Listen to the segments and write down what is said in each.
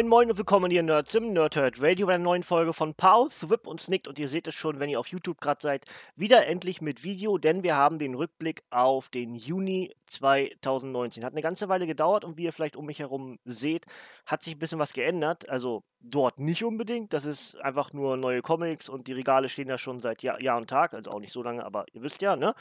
Moin Moin und willkommen hier Nerds im Nerdhurt Radio bei einer neuen Folge von Pause, Whip und Snickt und ihr seht es schon, wenn ihr auf YouTube gerade seid, wieder endlich mit Video, denn wir haben den Rückblick auf den Juni 2019. Hat eine ganze Weile gedauert und wie ihr vielleicht um mich herum seht, hat sich ein bisschen was geändert. Also dort nicht unbedingt, das ist einfach nur neue Comics und die Regale stehen da schon seit Jahr, Jahr und Tag, also auch nicht so lange, aber ihr wisst ja, ne?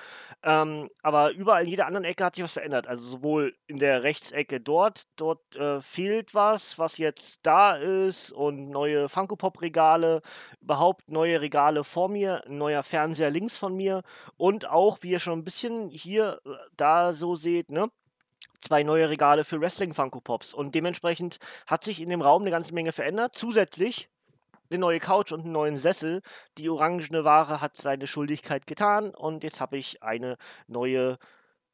Ähm, aber überall in jeder anderen Ecke hat sich was verändert. Also sowohl in der Rechtsecke dort, dort äh, fehlt was, was jetzt da ist und neue Funko Pop Regale, überhaupt neue Regale vor mir, ein neuer Fernseher links von mir und auch, wie ihr schon ein bisschen hier äh, da so seht, ne? zwei neue Regale für Wrestling Funko Pops. Und dementsprechend hat sich in dem Raum eine ganze Menge verändert. Zusätzlich eine neue Couch und einen neuen Sessel. Die orangene Ware hat seine Schuldigkeit getan und jetzt habe ich eine neue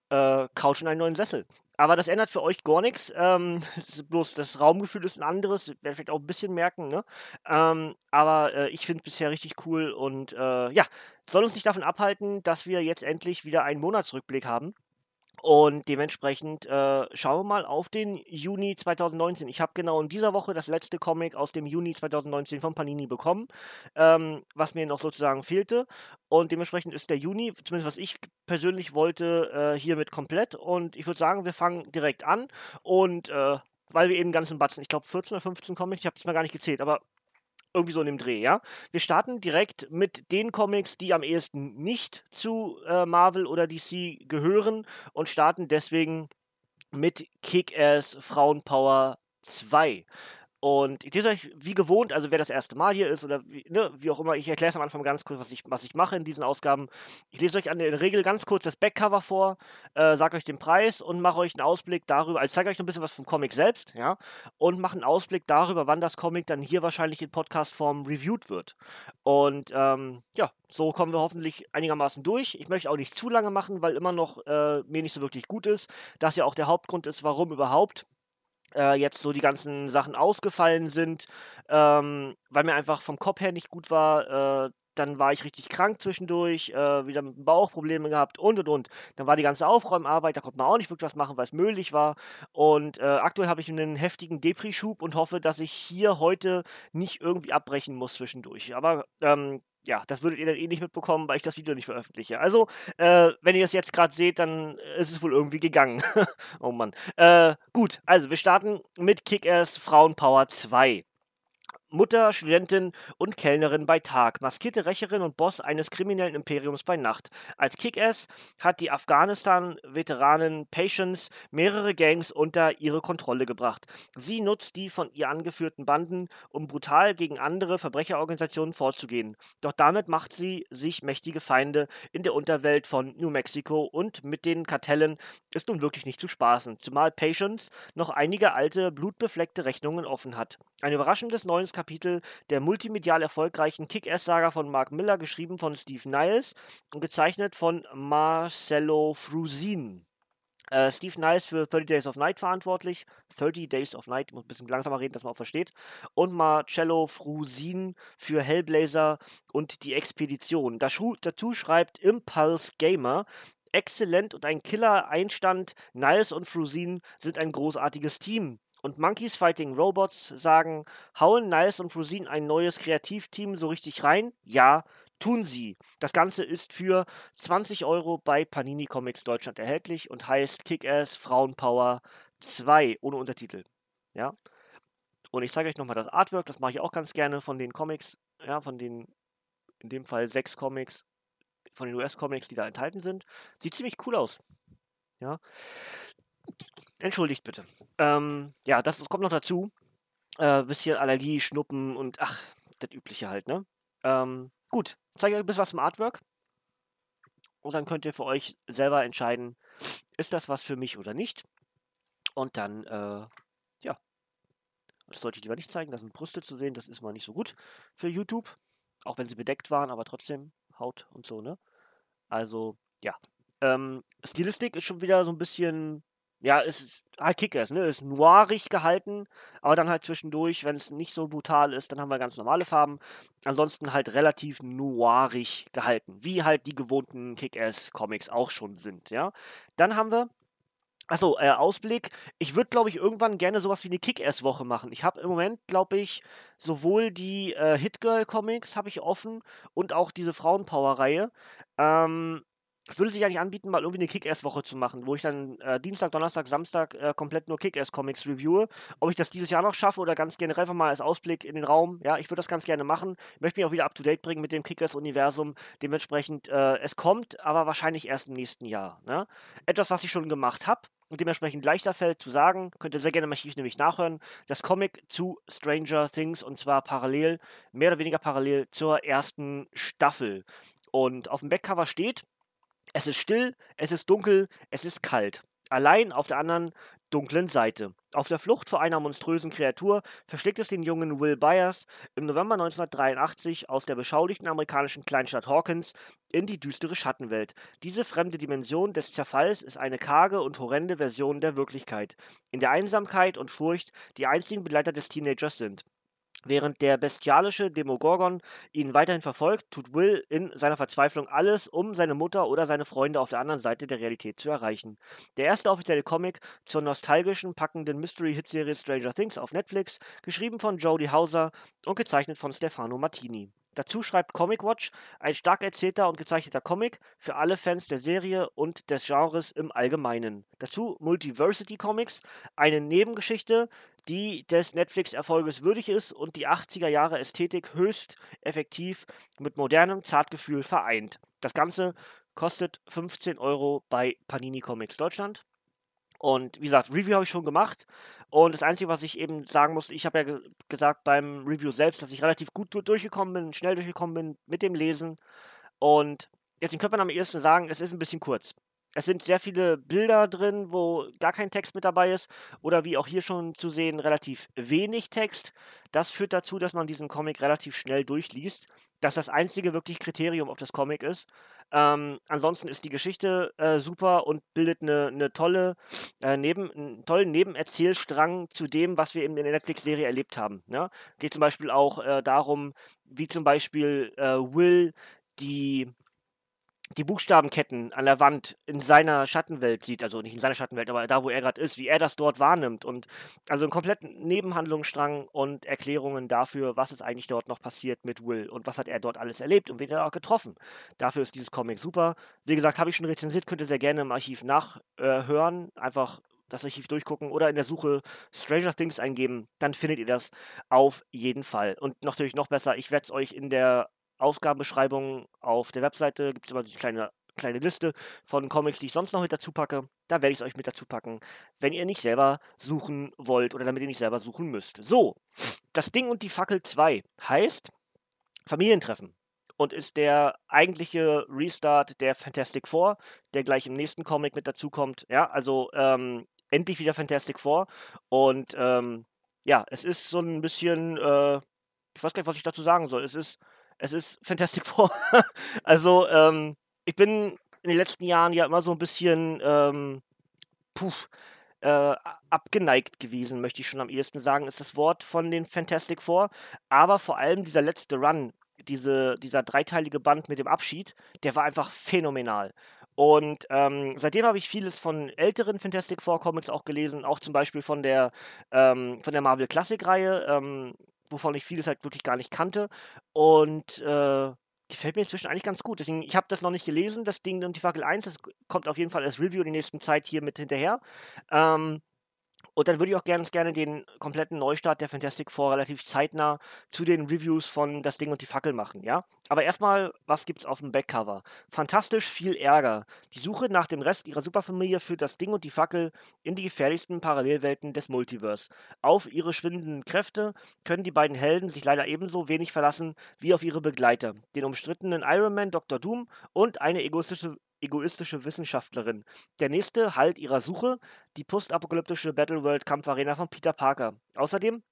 äh, Couch und einen neuen Sessel. Aber das ändert für euch gar nichts. Ähm, bloß das Raumgefühl ist ein anderes. Werdet vielleicht auch ein bisschen merken. Ne? Ähm, aber äh, ich finde es bisher richtig cool und äh, ja, soll uns nicht davon abhalten, dass wir jetzt endlich wieder einen Monatsrückblick haben. Und dementsprechend äh, schauen wir mal auf den Juni 2019. Ich habe genau in dieser Woche das letzte Comic aus dem Juni 2019 von Panini bekommen, ähm, was mir noch sozusagen fehlte. Und dementsprechend ist der Juni, zumindest was ich persönlich wollte, äh, hiermit komplett. Und ich würde sagen, wir fangen direkt an. Und äh, weil wir eben ganzen Batzen, ich glaube 14 oder 15 Comics, ich habe es mal gar nicht gezählt, aber irgendwie so in dem Dreh, ja. Wir starten direkt mit den Comics, die am ehesten nicht zu äh, Marvel oder DC gehören und starten deswegen mit Kick-Ass Frauenpower 2. Und ich lese euch wie gewohnt, also wer das erste Mal hier ist oder wie, ne, wie auch immer, ich erkläre es am Anfang ganz kurz, was ich, was ich mache in diesen Ausgaben. Ich lese euch an der Regel ganz kurz das Backcover vor, äh, sage euch den Preis und mache euch einen Ausblick darüber, also zeige euch ein bisschen was vom Comic selbst, ja, und mache einen Ausblick darüber, wann das Comic dann hier wahrscheinlich in Podcastform reviewed wird. Und ähm, ja, so kommen wir hoffentlich einigermaßen durch. Ich möchte auch nicht zu lange machen, weil immer noch äh, mir nicht so wirklich gut ist. Das ja auch der Hauptgrund ist, warum überhaupt äh, jetzt so die ganzen Sachen ausgefallen sind, ähm, weil mir einfach vom Kopf her nicht gut war. Äh, dann war ich richtig krank zwischendurch, äh, wieder mit dem Bauch Probleme gehabt und und und. Dann war die ganze Aufräumarbeit, da konnte man auch nicht wirklich was machen, weil es möglich war. Und äh, aktuell habe ich einen heftigen Depri-Schub und hoffe, dass ich hier heute nicht irgendwie abbrechen muss zwischendurch. Aber ähm, ja, das würdet ihr dann eh nicht mitbekommen, weil ich das Video nicht veröffentliche. Also, äh, wenn ihr es jetzt gerade seht, dann ist es wohl irgendwie gegangen. oh Mann. Äh, gut, also wir starten mit Kick-Ass Frauenpower 2. Mutter, Studentin und Kellnerin bei Tag, maskierte Rächerin und Boss eines kriminellen Imperiums bei Nacht. Als Kick-Ass hat die Afghanistan-Veteranin Patience mehrere Gangs unter ihre Kontrolle gebracht. Sie nutzt die von ihr angeführten Banden, um brutal gegen andere Verbrecherorganisationen vorzugehen. Doch damit macht sie sich mächtige Feinde in der Unterwelt von New Mexico und mit den Kartellen ist nun wirklich nicht zu spaßen, zumal Patience noch einige alte, blutbefleckte Rechnungen offen hat. Ein überraschendes neues Kapitel der multimedial erfolgreichen Kick-Ass-Saga von Mark Miller, geschrieben von Steve Niles und gezeichnet von Marcello Frusin. Äh, Steve Niles für 30 Days of Night verantwortlich. 30 Days of Night, ich muss ein bisschen langsamer reden, dass man auch versteht. Und Marcello Frusin für Hellblazer und die Expedition. Dazu schreibt Impulse Gamer, exzellent und ein Killer-Einstand. Niles und Frusin sind ein großartiges Team. Und Monkeys Fighting Robots sagen, hauen Niles und Frosine ein neues Kreativteam so richtig rein? Ja, tun sie. Das Ganze ist für 20 Euro bei Panini Comics Deutschland erhältlich und heißt Kick-Ass Frauenpower 2 ohne Untertitel. Ja. Und ich zeige euch nochmal das Artwork, das mache ich auch ganz gerne von den Comics, ja, von den, in dem Fall sechs Comics, von den US-Comics, die da enthalten sind. Sieht ziemlich cool aus. Ja. Entschuldigt bitte. Ähm, ja, das kommt noch dazu. Äh, bisschen Allergie, Schnuppen und ach, das Übliche halt, ne? Ähm, gut, zeige euch ein bisschen was zum Artwork. Und dann könnt ihr für euch selber entscheiden, ist das was für mich oder nicht? Und dann, äh, ja, das sollte ich lieber nicht zeigen, da sind Brüste zu sehen, das ist mal nicht so gut für YouTube, auch wenn sie bedeckt waren, aber trotzdem Haut und so, ne? Also, ja. Ähm, Stilistik ist schon wieder so ein bisschen ja, es ist halt Kickers, ne? Ist noirig gehalten, aber dann halt zwischendurch, wenn es nicht so brutal ist, dann haben wir ganz normale Farben. Ansonsten halt relativ noirig gehalten, wie halt die gewohnten Kick-Ass-Comics auch schon sind, ja. Dann haben wir Achso, äh, Ausblick. Ich würde, glaube ich, irgendwann gerne sowas wie eine Kick-Ass-Woche machen. Ich habe im Moment, glaube ich, sowohl die äh, Hit-Girl-Comics habe ich offen und auch diese Frauenpower-Reihe. Ähm, es würde sich eigentlich anbieten, mal irgendwie eine Kick-Ass-Woche zu machen, wo ich dann äh, Dienstag, Donnerstag, Samstag äh, komplett nur Kick-Ass-Comics reviewe. Ob ich das dieses Jahr noch schaffe oder ganz generell einfach mal als Ausblick in den Raum, ja, ich würde das ganz gerne machen. Ich möchte mich auch wieder up-to-date bringen mit dem Kick-Ass-Universum. Dementsprechend, äh, es kommt, aber wahrscheinlich erst im nächsten Jahr. Ne? Etwas, was ich schon gemacht habe und dementsprechend leichter fällt zu sagen, könnt ihr sehr gerne im Archiv nämlich nachhören, das Comic zu Stranger Things und zwar parallel, mehr oder weniger parallel zur ersten Staffel. Und auf dem Backcover steht, es ist still, es ist dunkel, es ist kalt. Allein auf der anderen dunklen Seite. Auf der Flucht vor einer monströsen Kreatur verschlägt es den jungen Will Byers im November 1983 aus der beschaulichen amerikanischen Kleinstadt Hawkins in die düstere Schattenwelt. Diese fremde Dimension des Zerfalls ist eine karge und horrende Version der Wirklichkeit, in der Einsamkeit und Furcht die einzigen Begleiter des Teenagers sind. Während der bestialische Demogorgon ihn weiterhin verfolgt, tut Will in seiner Verzweiflung alles, um seine Mutter oder seine Freunde auf der anderen Seite der Realität zu erreichen. Der erste offizielle Comic zur nostalgischen, packenden Mystery-Hit-Serie Stranger Things auf Netflix, geschrieben von Jodie Hauser und gezeichnet von Stefano Martini. Dazu schreibt Comic Watch ein stark erzählter und gezeichneter Comic für alle Fans der Serie und des Genres im Allgemeinen. Dazu Multiversity Comics, eine Nebengeschichte, die des Netflix-Erfolges würdig ist und die 80er Jahre Ästhetik höchst effektiv mit modernem Zartgefühl vereint. Das Ganze kostet 15 Euro bei Panini Comics Deutschland. Und wie gesagt, Review habe ich schon gemacht. Und das Einzige, was ich eben sagen muss, ich habe ja ge gesagt beim Review selbst, dass ich relativ gut durchgekommen bin, schnell durchgekommen bin mit dem Lesen. Und jetzt könnte man am ehesten sagen, es ist ein bisschen kurz. Es sind sehr viele Bilder drin, wo gar kein Text mit dabei ist oder wie auch hier schon zu sehen, relativ wenig Text. Das führt dazu, dass man diesen Comic relativ schnell durchliest. Das das einzige wirklich Kriterium auf das Comic ist. Ähm, ansonsten ist die Geschichte äh, super und bildet eine, eine tolle, äh, neben, einen tollen Nebenerzählstrang zu dem, was wir in der Netflix-Serie erlebt haben. Ne? Geht zum Beispiel auch äh, darum, wie zum Beispiel äh, Will die die Buchstabenketten an der Wand in seiner Schattenwelt sieht, also nicht in seiner Schattenwelt, aber da, wo er gerade ist, wie er das dort wahrnimmt und also einen kompletten Nebenhandlungsstrang und Erklärungen dafür, was ist eigentlich dort noch passiert mit Will und was hat er dort alles erlebt und wen er auch getroffen. Dafür ist dieses Comic super. Wie gesagt, habe ich schon rezensiert, könnt ihr sehr gerne im Archiv nachhören, äh, einfach das Archiv durchgucken oder in der Suche Stranger Things eingeben, dann findet ihr das auf jeden Fall. Und natürlich noch besser, ich werde es euch in der Aufgabenbeschreibung auf der Webseite gibt es immer die kleine, kleine Liste von Comics, die ich sonst noch mit dazu packe. Da werde ich es euch mit dazu packen, wenn ihr nicht selber suchen wollt oder damit ihr nicht selber suchen müsst. So, das Ding und die Fackel 2 heißt Familientreffen und ist der eigentliche Restart der Fantastic Four, der gleich im nächsten Comic mit dazu kommt. Ja, also ähm, endlich wieder Fantastic Four und ähm, ja, es ist so ein bisschen, äh, ich weiß gar nicht, was ich dazu sagen soll. Es ist es ist Fantastic Four. also, ähm, ich bin in den letzten Jahren ja immer so ein bisschen, ähm, puh, äh, abgeneigt gewesen, möchte ich schon am ehesten sagen, ist das Wort von den Fantastic Four. Aber vor allem dieser letzte Run, diese, dieser dreiteilige Band mit dem Abschied, der war einfach phänomenal. Und ähm, seitdem habe ich vieles von älteren Fantastic Four Comics auch gelesen, auch zum Beispiel von der, ähm, von der Marvel Classic Reihe. Ähm, wovon ich vieles halt wirklich gar nicht kannte. Und äh, gefällt mir inzwischen eigentlich ganz gut. Deswegen, ich habe das noch nicht gelesen, das Ding und die Fackel 1. Das kommt auf jeden Fall als Review in der nächsten Zeit hier mit hinterher. Ähm, und dann würde ich auch ganz gerne den kompletten Neustart der Fantastic Four relativ zeitnah zu den Reviews von Das Ding und die Fackel machen, ja? Aber erstmal, was gibt's auf dem Backcover? Fantastisch viel Ärger. Die Suche nach dem Rest ihrer Superfamilie führt das Ding und die Fackel in die gefährlichsten Parallelwelten des Multiverse. Auf ihre schwindenden Kräfte können die beiden Helden sich leider ebenso wenig verlassen wie auf ihre Begleiter, den umstrittenen Iron Man Dr. Doom und eine egoistische egoistische Wissenschaftlerin. Der nächste Halt ihrer Suche, die postapokalyptische Battleworld-Kampfarena von Peter Parker. Außerdem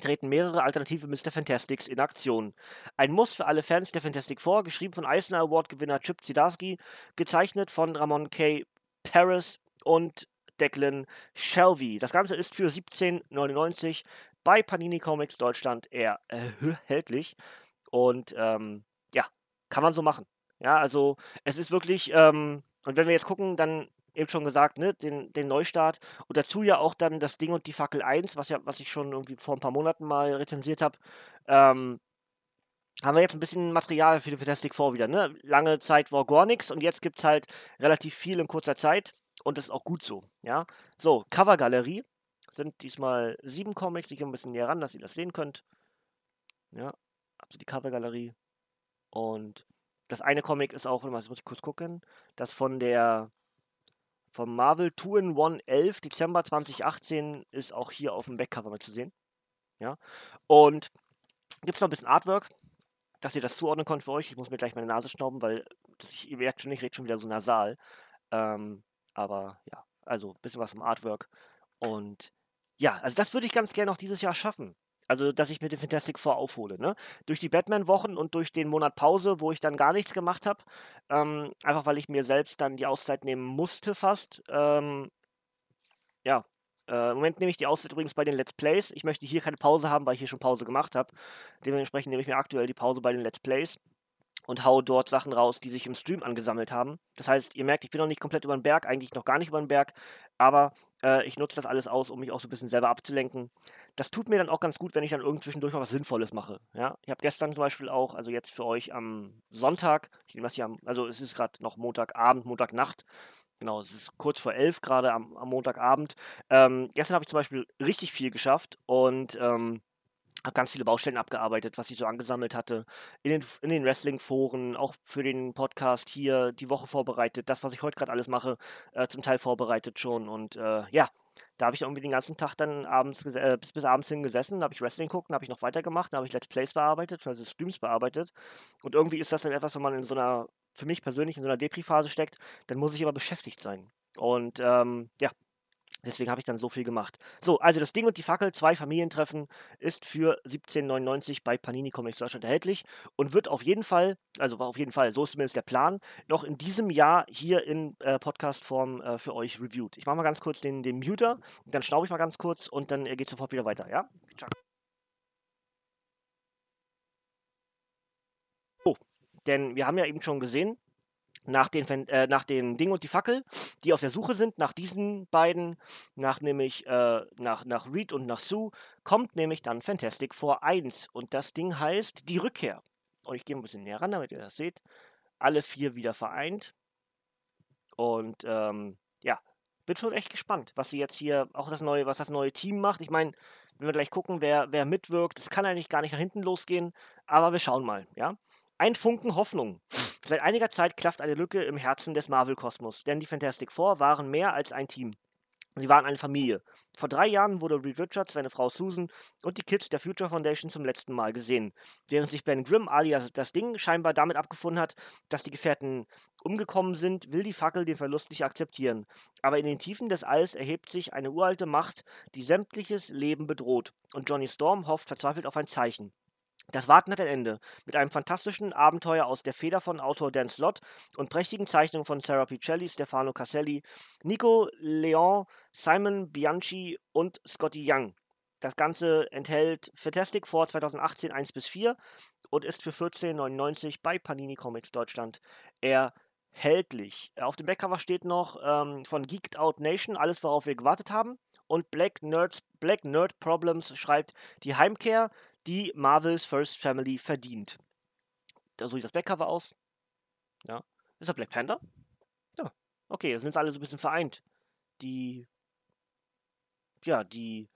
treten mehrere alternative Mr. Fantastics in Aktion. Ein Muss für alle Fans der Fantastic Four, geschrieben von Eisner Award-Gewinner Chip Zdarsky, gezeichnet von Ramon K. Paris und Declan Shelby. Das Ganze ist für 17,99 bei Panini Comics Deutschland erhältlich. Und ähm, ja, kann man so machen. Ja, also es ist wirklich, ähm, und wenn wir jetzt gucken, dann eben schon gesagt, ne, den, den Neustart und dazu ja auch dann das Ding und die Fackel 1, was ja, was ich schon irgendwie vor ein paar Monaten mal rezensiert habe, ähm, haben wir jetzt ein bisschen Material für die Fantastic Four wieder, ne? Lange Zeit war gar nichts und jetzt gibt es halt relativ viel in kurzer Zeit und das ist auch gut so, ja. So, Covergalerie sind diesmal sieben Comics, ich gehe ein bisschen näher ran, dass ihr das sehen könnt. Ja, also die Covergalerie. Und das eine Comic ist auch, das muss ich kurz gucken, das von der vom Marvel 2 in 1 11 Dezember 2018 ist auch hier auf dem Backcover mit zu sehen. Ja. Und gibt es noch ein bisschen Artwork, dass ihr das zuordnen könnt für euch. Ich muss mir gleich meine Nase schnauben, weil das, ihr merkt schon, ich rede schon wieder so nasal. Ähm, aber ja, also ein bisschen was vom Artwork. Und ja, also das würde ich ganz gerne noch dieses Jahr schaffen. Also, dass ich mit dem Fantastic Four aufhole, ne? Durch die Batman-Wochen und durch den Monat Pause, wo ich dann gar nichts gemacht habe, ähm, einfach weil ich mir selbst dann die Auszeit nehmen musste fast. Ähm, ja, äh, im Moment nehme ich die Auszeit übrigens bei den Let's Plays. Ich möchte hier keine Pause haben, weil ich hier schon Pause gemacht habe. Dementsprechend nehme ich mir aktuell die Pause bei den Let's Plays und hau dort Sachen raus, die sich im Stream angesammelt haben. Das heißt, ihr merkt, ich bin noch nicht komplett über den Berg, eigentlich noch gar nicht über den Berg, aber äh, ich nutze das alles aus, um mich auch so ein bisschen selber abzulenken. Das tut mir dann auch ganz gut, wenn ich dann irgend zwischendurch mal was Sinnvolles mache. Ja? Ich habe gestern zum Beispiel auch, also jetzt für euch am Sonntag, ich nehme das hier am, also es ist gerade noch Montagabend, Montagnacht, Genau, es ist kurz vor elf gerade am, am Montagabend. Ähm, gestern habe ich zum Beispiel richtig viel geschafft und ähm, habe ganz viele Baustellen abgearbeitet, was ich so angesammelt hatte. In den, in den Wrestling-Foren, auch für den Podcast hier die Woche vorbereitet. Das, was ich heute gerade alles mache, äh, zum Teil vorbereitet schon. Und äh, ja, da habe ich irgendwie den ganzen Tag dann abends äh, bis, bis abends hingesessen, da habe ich Wrestling geguckt, habe ich noch weitergemacht, da habe ich Let's Plays bearbeitet, also Streams bearbeitet. Und irgendwie ist das dann etwas, wenn man in so einer, für mich persönlich in so einer Depri-Phase steckt, dann muss ich aber beschäftigt sein. Und ähm, ja, Deswegen habe ich dann so viel gemacht. So, also das Ding und die Fackel, zwei Familientreffen, ist für 17,99 bei Panini Comics Deutschland erhältlich und wird auf jeden Fall, also auf jeden Fall, so ist zumindest der Plan, noch in diesem Jahr hier in äh, Podcast-Form äh, für euch reviewed. Ich mache mal ganz kurz den, den Muter, dann schnaube ich mal ganz kurz und dann äh, geht sofort wieder weiter, ja? Ciao. Oh, denn wir haben ja eben schon gesehen, nach den, äh, nach den Ding und die Fackel, die auf der Suche sind, nach diesen beiden, nach nämlich äh, nach, nach Reed und nach Sue, kommt nämlich dann Fantastic Four 1 und das Ding heißt Die Rückkehr. Und ich gehe ein bisschen näher ran, damit ihr das seht. Alle vier wieder vereint. Und ähm, ja, bin schon echt gespannt, was sie jetzt hier, auch das neue, was das neue Team macht. Ich meine, wenn wir gleich gucken, wer, wer mitwirkt, das kann eigentlich gar nicht nach hinten losgehen, aber wir schauen mal, ja. Ein Funken Hoffnung. Seit einiger Zeit klafft eine Lücke im Herzen des Marvel-Kosmos, denn die Fantastic Four waren mehr als ein Team. Sie waren eine Familie. Vor drei Jahren wurde Reed Richards, seine Frau Susan und die Kids der Future Foundation zum letzten Mal gesehen. Während sich Ben Grimm alias das Ding scheinbar damit abgefunden hat, dass die Gefährten umgekommen sind, will die Fackel den Verlust nicht akzeptieren. Aber in den Tiefen des Alls erhebt sich eine uralte Macht, die sämtliches Leben bedroht. Und Johnny Storm hofft verzweifelt auf ein Zeichen. Das Warten hat ein Ende. Mit einem fantastischen Abenteuer aus der Feder von Autor Dan Slott und prächtigen Zeichnungen von Sarah Piccelli, Stefano Caselli, Nico Leon, Simon Bianchi und Scotty Young. Das Ganze enthält Fantastic Four 2018 1 bis 4 und ist für 14,99 bei Panini Comics Deutschland erhältlich. Auf dem Backcover steht noch ähm, von Geeked Out Nation, alles worauf wir gewartet haben. Und Black, Nerds, Black Nerd Problems schreibt die Heimkehr die Marvels First Family verdient. Da so sieht das Backcover aus. Ja. Ist das Black Panther? Ja. Okay, da sind jetzt alle so ein bisschen vereint. Die. Ja, die.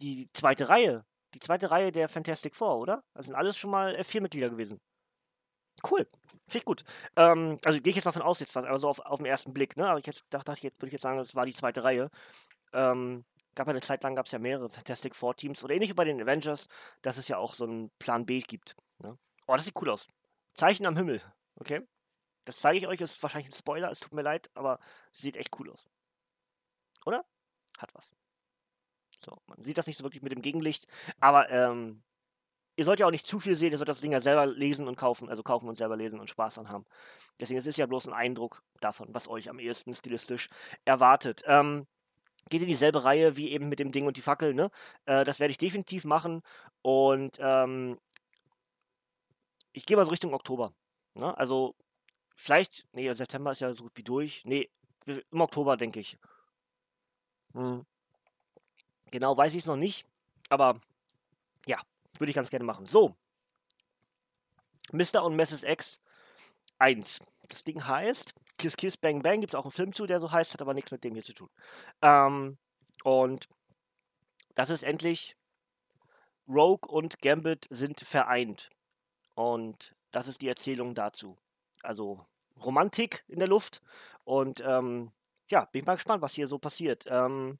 Die zweite Reihe. Die zweite Reihe der Fantastic Four, oder? Das sind alles schon mal vier Mitglieder gewesen. Cool. Finde ich gut. Ähm, also gehe ich jetzt mal von aus, jetzt was, also auf, auf den ersten Blick, ne? Aber ich jetzt dachte, jetzt würde ich jetzt sagen, das war die zweite Reihe. Ähm, gab ja eine Zeit lang, gab es ja mehrere Fantastic Four Teams oder ähnlich wie bei den Avengers, dass es ja auch so einen Plan B gibt. Ne? Oh, das sieht cool aus. Zeichen am Himmel, okay? Das zeige ich euch, ist wahrscheinlich ein Spoiler, es tut mir leid, aber sieht echt cool aus. Oder? Hat was. So, man sieht das nicht so wirklich mit dem Gegenlicht, aber ähm, ihr sollt ja auch nicht zu viel sehen, ihr sollt das Ding ja selber lesen und kaufen, also kaufen und selber lesen und Spaß dran haben. Deswegen, es ist ja bloß ein Eindruck davon, was euch am ehesten stilistisch erwartet. Ähm, geht in dieselbe Reihe wie eben mit dem Ding und die Fackel, ne? Äh, das werde ich definitiv machen und ähm, ich gehe mal so Richtung Oktober. Ne? Also vielleicht, nee, September ist ja so gut wie durch. Nee, im Oktober, denke ich. Hm. Genau weiß ich es noch nicht, aber ja, würde ich ganz gerne machen. So, Mr. und Mrs. X 1. Das Ding heißt Kiss Kiss Bang Bang. Gibt es auch einen Film zu, der so heißt, hat aber nichts mit dem hier zu tun. Ähm, und das ist endlich Rogue und Gambit sind vereint. Und das ist die Erzählung dazu. Also Romantik in der Luft. Und ähm, ja, bin ich mal gespannt, was hier so passiert. Ähm,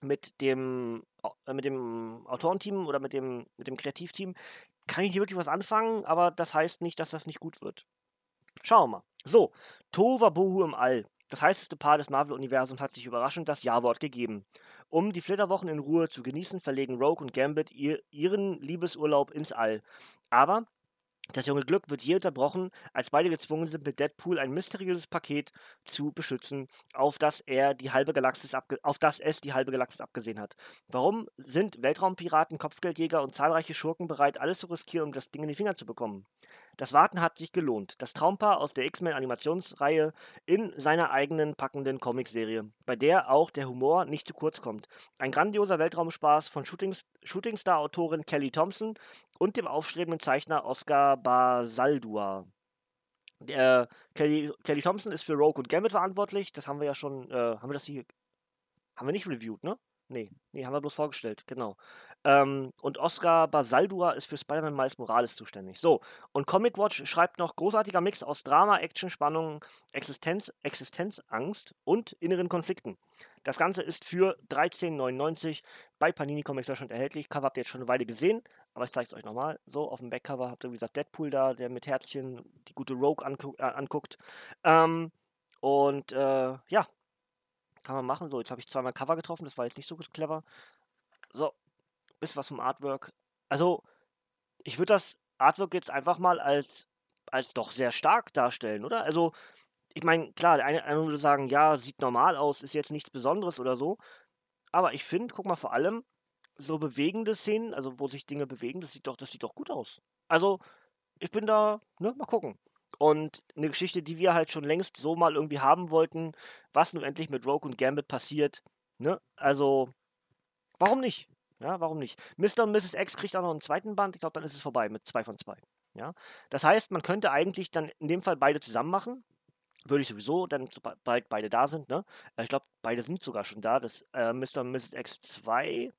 mit dem, äh, mit dem Autorenteam oder mit dem, mit dem Kreativteam kann ich nicht wirklich was anfangen, aber das heißt nicht, dass das nicht gut wird. Schauen wir mal. So, Tohuwabohu im All. Das heißeste Paar des Marvel-Universums hat sich überraschend das Ja-Wort gegeben. Um die Flitterwochen in Ruhe zu genießen, verlegen Rogue und Gambit ihr, ihren Liebesurlaub ins All. Aber das junge Glück wird je unterbrochen, als beide gezwungen sind, mit Deadpool ein mysteriöses Paket zu beschützen, auf das er die halbe Galaxis auf das es die halbe Galaxis abgesehen hat. Warum sind Weltraumpiraten, Kopfgeldjäger und zahlreiche Schurken bereit, alles zu riskieren, um das Ding in die Finger zu bekommen? Das Warten hat sich gelohnt. Das Traumpaar aus der X-Men-Animationsreihe in seiner eigenen packenden Comicserie, bei der auch der Humor nicht zu kurz kommt. Ein grandioser Weltraumspaß von Shootingstar-Autorin Kelly Thompson und dem aufstrebenden Zeichner Oscar Basaldua. Der, Kelly, Kelly Thompson ist für Rogue und Gambit verantwortlich. Das haben wir ja schon, äh, haben wir das hier, haben wir nicht reviewed, ne? Nee, nee, haben wir bloß vorgestellt, genau. Ähm, und Oscar Basaldua ist für Spider-Man Miles Morales zuständig. So, und Comic Watch schreibt noch großartiger Mix aus Drama, Action, Spannung, Existenz, Existenzangst und inneren Konflikten. Das Ganze ist für 13,99 bei Panini Comics Deutschland erhältlich. Cover habt ihr jetzt schon eine Weile gesehen, aber ich zeige es euch nochmal. So, auf dem Backcover habt ihr, wie gesagt, Deadpool da, der mit Herzchen die gute Rogue angu äh, anguckt. Ähm, und äh, ja, kann man machen. So, jetzt habe ich zweimal Cover getroffen, das war jetzt nicht so clever. So, bisschen was vom Artwork. Also, ich würde das Artwork jetzt einfach mal als, als doch sehr stark darstellen, oder? Also, ich meine, klar, der eine, eine würde sagen, ja, sieht normal aus, ist jetzt nichts Besonderes oder so. Aber ich finde, guck mal, vor allem so bewegende Szenen, also wo sich Dinge bewegen, das sieht doch, das sieht doch gut aus. Also, ich bin da, ne, mal gucken. Und eine Geschichte, die wir halt schon längst so mal irgendwie haben wollten, was nun endlich mit Rogue und Gambit passiert, ne? Also, warum nicht? Ja, warum nicht? Mr. und Mrs. X kriegt auch noch einen zweiten Band. Ich glaube, dann ist es vorbei mit zwei von zwei. Ja? Das heißt, man könnte eigentlich dann in dem Fall beide zusammen machen. Würde ich sowieso, dann sobald beide da sind. Ne? Ich glaube, beide sind sogar schon da. Das äh, Mr. und Mrs. X 2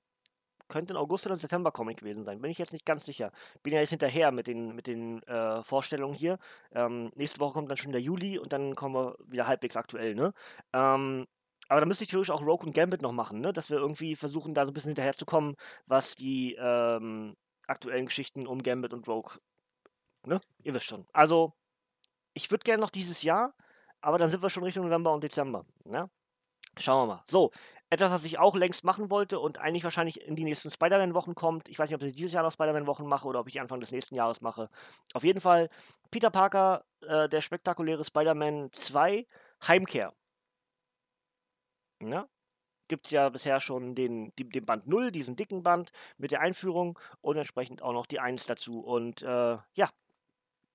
könnte ein August- oder September-Comic gewesen sein. Bin ich jetzt nicht ganz sicher. Bin ja jetzt hinterher mit den, mit den äh, Vorstellungen hier. Ähm, nächste Woche kommt dann schon der Juli und dann kommen wir wieder halbwegs aktuell. Ne? Ähm, aber da müsste ich theoretisch auch Rogue und Gambit noch machen, ne? Dass wir irgendwie versuchen, da so ein bisschen hinterherzukommen, was die ähm, aktuellen Geschichten um Gambit und Rogue, ne? Ihr wisst schon. Also, ich würde gerne noch dieses Jahr, aber dann sind wir schon Richtung November und Dezember, ne? Schauen wir mal. So, etwas, was ich auch längst machen wollte und eigentlich wahrscheinlich in die nächsten Spider-Man-Wochen kommt. Ich weiß nicht, ob ich dieses Jahr noch Spider-Man-Wochen mache oder ob ich Anfang des nächsten Jahres mache. Auf jeden Fall Peter Parker, äh, der spektakuläre Spider-Man 2, Heimkehr. Ja? Gibt es ja bisher schon den, den, den, Band 0, diesen dicken Band mit der Einführung und entsprechend auch noch die 1 dazu. Und äh, ja,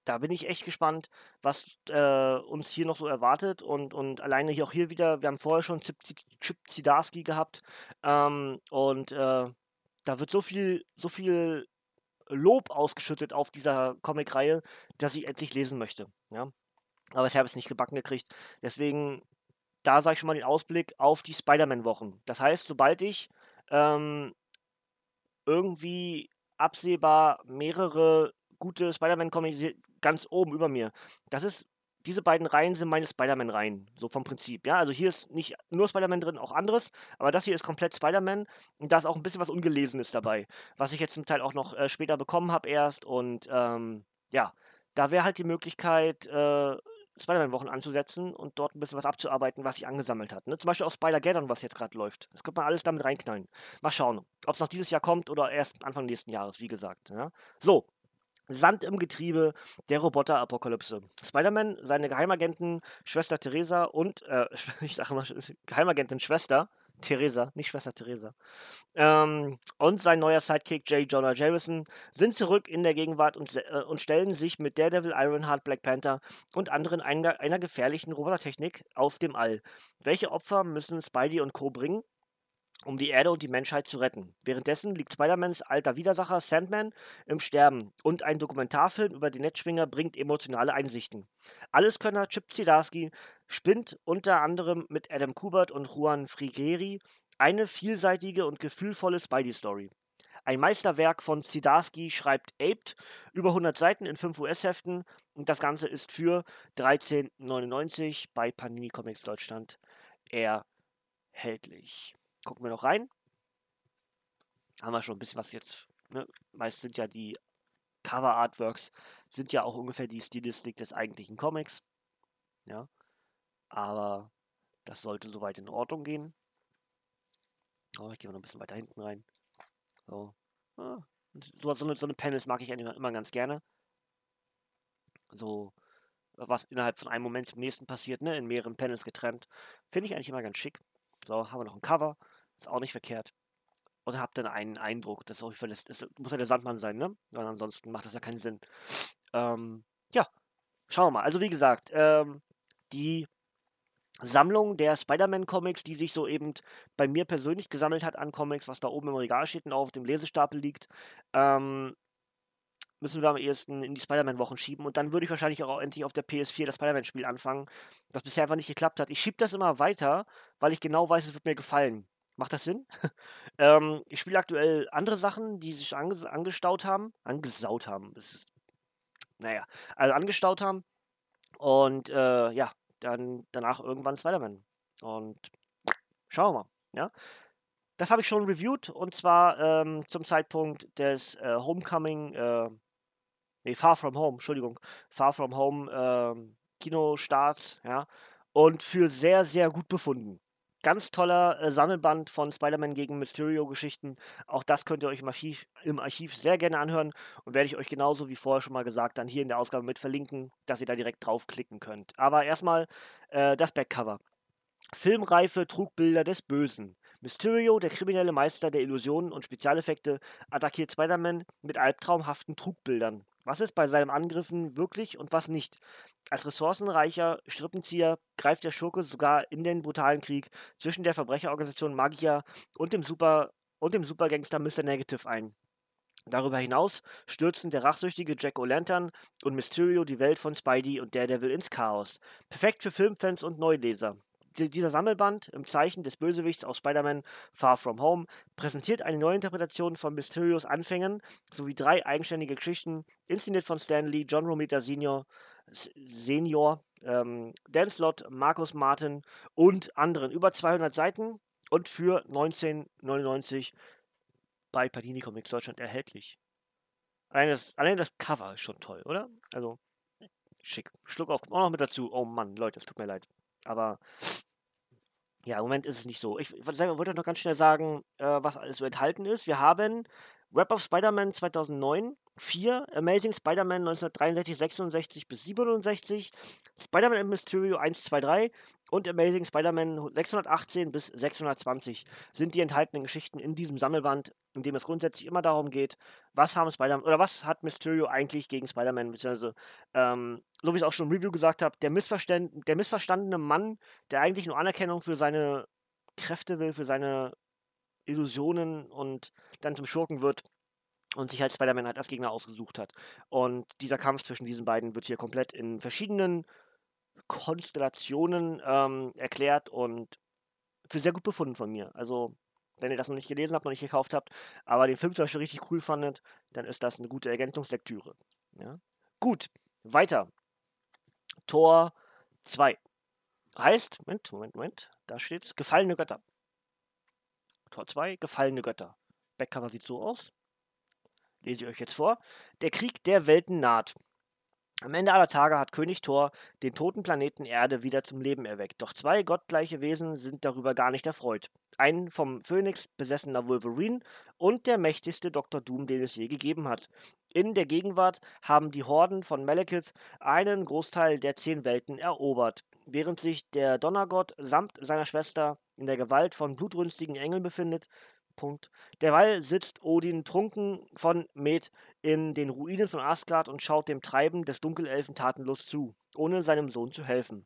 da bin ich echt gespannt, was äh, uns hier noch so erwartet. Und, und alleine hier auch hier wieder, wir haben vorher schon Chip, Chip Zidarski gehabt. Ähm, und äh, da wird so viel, so viel Lob ausgeschüttet auf dieser Comic-Reihe, dass ich endlich lesen möchte. Ja? Aber ich habe es nicht gebacken gekriegt. Deswegen da sage ich schon mal den Ausblick auf die Spider-Man-Wochen. Das heißt, sobald ich ähm, irgendwie absehbar mehrere gute Spider-Man-Comics ganz oben über mir, das ist diese beiden Reihen sind meine Spider-Man-Reihen, so vom Prinzip. Ja, also hier ist nicht nur Spider-Man drin, auch anderes, aber das hier ist komplett Spider-Man und da ist auch ein bisschen was Ungelesenes dabei, was ich jetzt zum Teil auch noch äh, später bekommen habe erst und ähm, ja, da wäre halt die Möglichkeit, äh, Spider-Man-Wochen anzusetzen und dort ein bisschen was abzuarbeiten, was sich angesammelt hat. Ne? Zum Beispiel auch Spider-Geddon, was jetzt gerade läuft. Das könnte man alles damit reinknallen. Mal schauen, ob es noch dieses Jahr kommt oder erst Anfang nächsten Jahres, wie gesagt. Ja? So, Sand im Getriebe der Roboter-Apokalypse. Spider-Man, seine Geheimagenten, Schwester Theresa und, äh, ich sage mal, Geheimagentin Schwester, Theresa, nicht Schwester Theresa, ähm, und sein neuer Sidekick J. Jonah Jameson sind zurück in der Gegenwart und, äh, und stellen sich mit Daredevil, Ironheart, Black Panther und anderen einer, einer gefährlichen Robotertechnik aus dem All. Welche Opfer müssen Spidey und Co. bringen? Um die Erde und die Menschheit zu retten. Währenddessen liegt Spider-Mans alter Widersacher Sandman im Sterben und ein Dokumentarfilm über den Netzschwinger bringt emotionale Einsichten. Alleskönner Chip Zdarsky spinnt unter anderem mit Adam Kubert und Juan Frigeri eine vielseitige und gefühlvolle Spidey-Story. Ein Meisterwerk von Zdarsky schreibt Aped, über 100 Seiten in 5 US-Heften und das Ganze ist für 13,99 bei Panini Comics Deutschland erhältlich. Gucken wir noch rein. Haben wir schon ein bisschen was jetzt. Ne? Meist sind ja die Cover-Artworks, sind ja auch ungefähr die Stilistik des eigentlichen Comics. Ja. Aber das sollte soweit in Ordnung gehen. Oh, ich gehe mal noch ein bisschen weiter hinten rein. So. Ah, so, so, eine, so eine Panels mag ich eigentlich immer ganz gerne. So, was innerhalb von einem Moment zum nächsten passiert, ne? In mehreren Panels getrennt. Finde ich eigentlich immer ganz schick. So, haben wir noch ein Cover. Ist auch nicht verkehrt. Oder habt dann einen Eindruck, dass das, das muss ja der Sandmann sein, ne? Weil ansonsten macht das ja keinen Sinn. Ähm, ja, schauen wir mal. Also wie gesagt, ähm, die Sammlung der Spider-Man-Comics, die sich so eben bei mir persönlich gesammelt hat an Comics, was da oben im Regal steht und auch auf dem Lesestapel liegt, ähm, müssen wir am ehesten in die Spider-Man-Wochen schieben. Und dann würde ich wahrscheinlich auch endlich auf der PS4 das Spider-Man-Spiel anfangen, das bisher einfach nicht geklappt hat. Ich schiebe das immer weiter, weil ich genau weiß, es wird mir gefallen. Macht das Sinn? ähm, ich spiele aktuell andere Sachen, die sich ange angestaut haben. Angesaut haben. Das ist, naja, also angestaut haben. Und äh, ja, dann danach irgendwann Spider-Man. Und schauen wir mal. Ja? Das habe ich schon reviewed und zwar ähm, zum Zeitpunkt des äh, Homecoming, äh, nee, Far From Home, Entschuldigung, Far From Home ähm, Kinostarts, ja, und für sehr, sehr gut befunden ganz toller äh, Sammelband von Spider-Man gegen Mysterio-Geschichten. Auch das könnt ihr euch im Archiv, im Archiv sehr gerne anhören und werde ich euch genauso wie vorher schon mal gesagt dann hier in der Ausgabe mit verlinken, dass ihr da direkt draufklicken könnt. Aber erstmal äh, das Backcover. Filmreife Trugbilder des Bösen. Mysterio, der kriminelle Meister der Illusionen und Spezialeffekte, attackiert Spider-Man mit albtraumhaften Trugbildern. Was ist bei seinen Angriffen wirklich und was nicht? Als ressourcenreicher Strippenzieher greift der Schurke sogar in den brutalen Krieg zwischen der Verbrecherorganisation Magia und dem Super und dem Supergangster Mr. Negative ein. Darüber hinaus stürzen der rachsüchtige Jack O'Lantern und Mysterio die Welt von Spidey und Daredevil ins Chaos. Perfekt für Filmfans und Neuleser dieser Sammelband im Zeichen des Bösewichts aus Spider-Man Far From Home präsentiert eine Neuinterpretation von Mysterios Anfängen sowie drei eigenständige Geschichten, inszeniert von Stan Lee, John Romita Senior, Senior ähm, Dan Slott, Markus Martin und anderen. Über 200 Seiten und für 1999 bei Panini Comics Deutschland erhältlich. Allein das, allein das Cover ist schon toll, oder? Also, schick. Schluck auf, auch noch mit dazu. Oh Mann, Leute, es tut mir leid. Aber ja, im Moment ist es nicht so. Ich wollte noch ganz schnell sagen, äh, was alles so enthalten ist. Wir haben Web of Spider-Man 2009, 4, Amazing Spider-Man 1963, 66 bis 67, Spider-Man and Mysterio 1, 2, 3 und Amazing Spider-Man 618 bis 620 sind die enthaltenen Geschichten in diesem Sammelband, in dem es grundsätzlich immer darum geht, was haben Spider-Man oder was hat Mysterio eigentlich gegen Spider-Man, beziehungsweise, ähm, so wie ich es auch schon im Review gesagt habe, der, Missverständ der missverstandene Mann, der eigentlich nur Anerkennung für seine Kräfte will, für seine Illusionen und dann zum Schurken wird und sich halt Spider-Man halt als Gegner ausgesucht hat. Und dieser Kampf zwischen diesen beiden wird hier komplett in verschiedenen Konstellationen ähm, erklärt und für sehr gut befunden von mir. Also, wenn ihr das noch nicht gelesen habt, noch nicht gekauft habt, aber den Film zum Beispiel richtig cool fandet, dann ist das eine gute Ergänzungslektüre. Ja? Gut, weiter. Tor 2. Heißt, Moment, Moment, Moment, da steht's, gefallene Götter. Tor 2, gefallene Götter. Backcover sieht so aus. Lese ich euch jetzt vor. Der Krieg der Welten naht. Am Ende aller Tage hat König Thor den toten Planeten Erde wieder zum Leben erweckt. Doch zwei gottgleiche Wesen sind darüber gar nicht erfreut. Ein vom Phönix besessener Wolverine und der mächtigste Dr. Doom, den es je gegeben hat. In der Gegenwart haben die Horden von Malekith einen Großteil der zehn Welten erobert, während sich der Donnergott samt seiner Schwester in der Gewalt von blutrünstigen Engeln befindet. Punkt. Derweil sitzt Odin trunken von Met in den Ruinen von Asgard und schaut dem Treiben des Dunkelelfen tatenlos zu, ohne seinem Sohn zu helfen.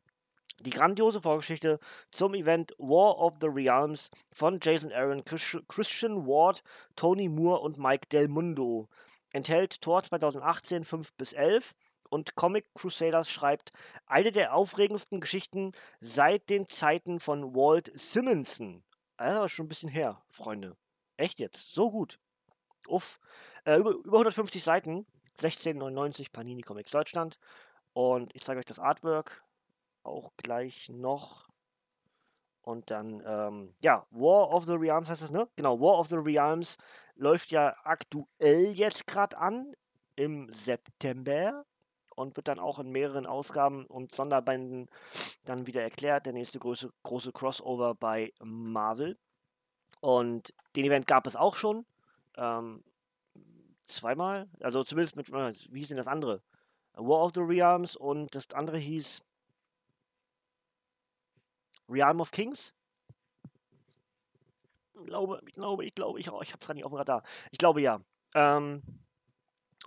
Die grandiose Vorgeschichte zum Event War of the Realms von Jason Aaron, Christian Ward, Tony Moore und Mike Del Mundo enthält Tor 2018 5 bis 11 und Comic Crusaders schreibt eine der aufregendsten Geschichten seit den Zeiten von Walt Simonson. Also schon ein bisschen her, Freunde. Echt jetzt? So gut. Uff. Äh, über, über 150 Seiten. 16,99 Panini Comics Deutschland. Und ich zeige euch das Artwork auch gleich noch. Und dann, ähm, ja, War of the Realms heißt das, ne? Genau, War of the Realms läuft ja aktuell jetzt gerade an im September und wird dann auch in mehreren Ausgaben und Sonderbänden dann wieder erklärt. Der nächste große, große Crossover bei Marvel. Und den Event gab es auch schon. Ähm, zweimal. Also zumindest mit, wie hieß denn das andere? War of the Realms und das andere hieß Realm of Kings. Ich glaube, ich glaube, ich glaube, ich, oh, ich habe es gerade nicht auf dem Radar. Ich glaube ja. Ähm,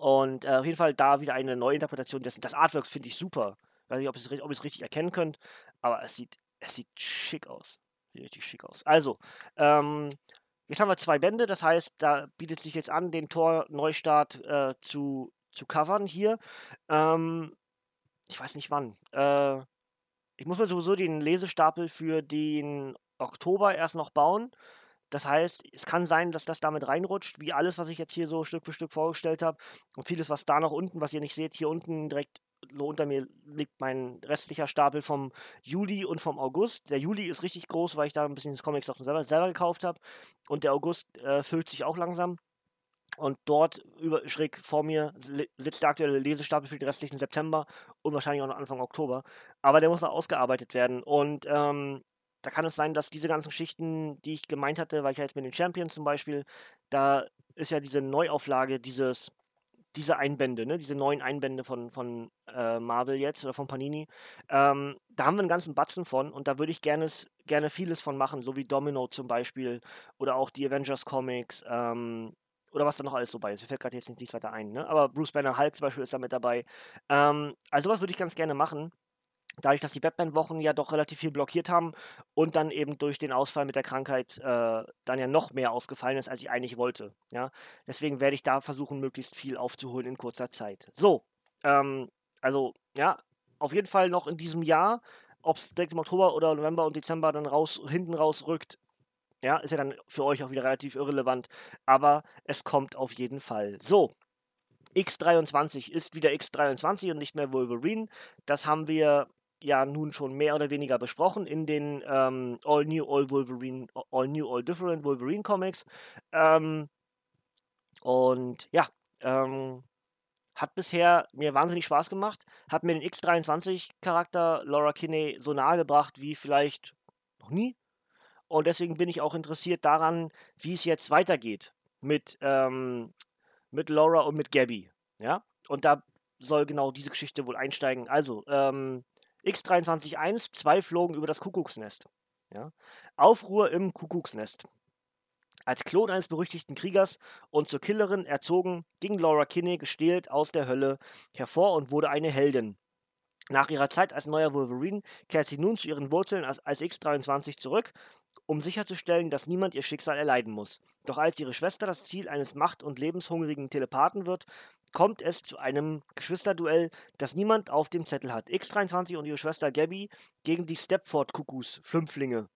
und äh, auf jeden Fall da wieder eine neue Interpretation dessen. Das Artwork finde ich super. Weiß nicht, ob ihr es richtig erkennen könnt, aber es sieht, es sieht schick aus. Sieht richtig schick aus. Also, ähm, jetzt haben wir zwei Bände, das heißt, da bietet sich jetzt an, den Tor-Neustart äh, zu, zu covern hier. Ähm, ich weiß nicht wann. Äh, ich muss mir sowieso den Lesestapel für den Oktober erst noch bauen. Das heißt, es kann sein, dass das damit reinrutscht, wie alles, was ich jetzt hier so Stück für Stück vorgestellt habe. Und vieles, was da noch unten, was ihr nicht seht, hier unten direkt unter mir liegt mein restlicher Stapel vom Juli und vom August. Der Juli ist richtig groß, weil ich da ein bisschen das Comics auch selber, selber gekauft habe. Und der August äh, füllt sich auch langsam. Und dort über, schräg vor mir sitzt der aktuelle Lesestapel für den restlichen September und wahrscheinlich auch noch Anfang Oktober. Aber der muss noch ausgearbeitet werden. Und ähm, da kann es sein, dass diese ganzen Geschichten, die ich gemeint hatte, weil ich ja jetzt mit den Champions zum Beispiel, da ist ja diese Neuauflage dieses, diese Einbände, ne, diese neuen Einbände von, von äh, Marvel jetzt oder von Panini, ähm, da haben wir einen ganzen Batzen von und da würde ich gerne, gerne vieles von machen, so wie Domino zum Beispiel oder auch die Avengers Comics ähm, oder was da noch alles so bei ist. Mir fällt gerade jetzt nichts weiter ein, ne? aber Bruce Banner Hulk zum Beispiel ist da mit dabei. Ähm, also was würde ich ganz gerne machen dadurch, dass die Batman-Wochen ja doch relativ viel blockiert haben und dann eben durch den Ausfall mit der Krankheit äh, dann ja noch mehr ausgefallen ist, als ich eigentlich wollte. Ja? Deswegen werde ich da versuchen, möglichst viel aufzuholen in kurzer Zeit. So, ähm, also ja, auf jeden Fall noch in diesem Jahr, ob es direkt im Oktober oder November und Dezember dann raus, hinten raus rückt, ja, ist ja dann für euch auch wieder relativ irrelevant, aber es kommt auf jeden Fall. So, X23 ist wieder X23 und nicht mehr Wolverine. Das haben wir ja nun schon mehr oder weniger besprochen in den ähm, All New, All Wolverine, All New, All Different Wolverine Comics. Ähm, und ja, ähm, hat bisher mir wahnsinnig Spaß gemacht, hat mir den X23-Charakter Laura Kinney so nahe gebracht wie vielleicht noch nie. Und deswegen bin ich auch interessiert daran, wie es jetzt weitergeht mit, ähm, mit Laura und mit Gabby. Ja, und da soll genau diese Geschichte wohl einsteigen. Also, ähm, X-23-1, zwei flogen über das Kuckucksnest. Ja? Aufruhr im Kuckucksnest. Als Klon eines berüchtigten Kriegers und zur Killerin erzogen, ging Laura Kinney gestählt aus der Hölle hervor und wurde eine Heldin. Nach ihrer Zeit als neuer Wolverine kehrt sie nun zu ihren Wurzeln als, als X-23 zurück, um sicherzustellen, dass niemand ihr Schicksal erleiden muss. Doch als ihre Schwester das Ziel eines macht- und lebenshungrigen Telepathen wird, kommt es zu einem Geschwisterduell, das niemand auf dem Zettel hat. X23 und ihre Schwester Gabby gegen die Stepford-Kuckucks, Fünflinge.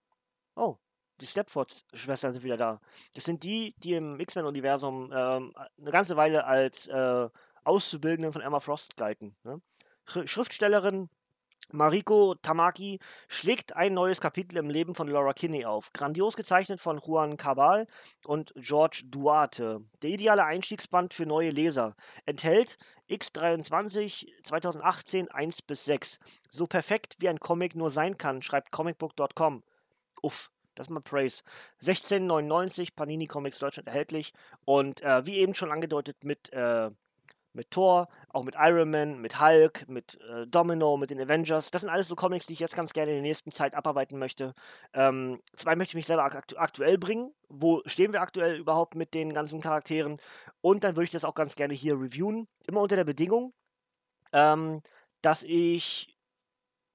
Oh, die Stepford-Schwestern sind wieder da. Das sind die, die im X-Men-Universum ähm, eine ganze Weile als äh, Auszubildenden von Emma Frost galten. Ne? Schriftstellerin Mariko Tamaki schlägt ein neues Kapitel im Leben von Laura Kinney auf. Grandios gezeichnet von Juan Cabal und George Duarte. Der ideale Einstiegsband für neue Leser. Enthält X23 2018 1 bis 6. So perfekt wie ein Comic nur sein kann, schreibt comicbook.com. Uff, das ist mal Praise. 16,99 Panini Comics Deutschland erhältlich. Und äh, wie eben schon angedeutet mit äh, mit Thor, auch mit Iron Man, mit Hulk, mit äh, Domino, mit den Avengers. Das sind alles so Comics, die ich jetzt ganz gerne in der nächsten Zeit abarbeiten möchte. Ähm, zwei möchte ich mich selber aktu aktuell bringen. Wo stehen wir aktuell überhaupt mit den ganzen Charakteren? Und dann würde ich das auch ganz gerne hier reviewen. Immer unter der Bedingung, ähm, dass ich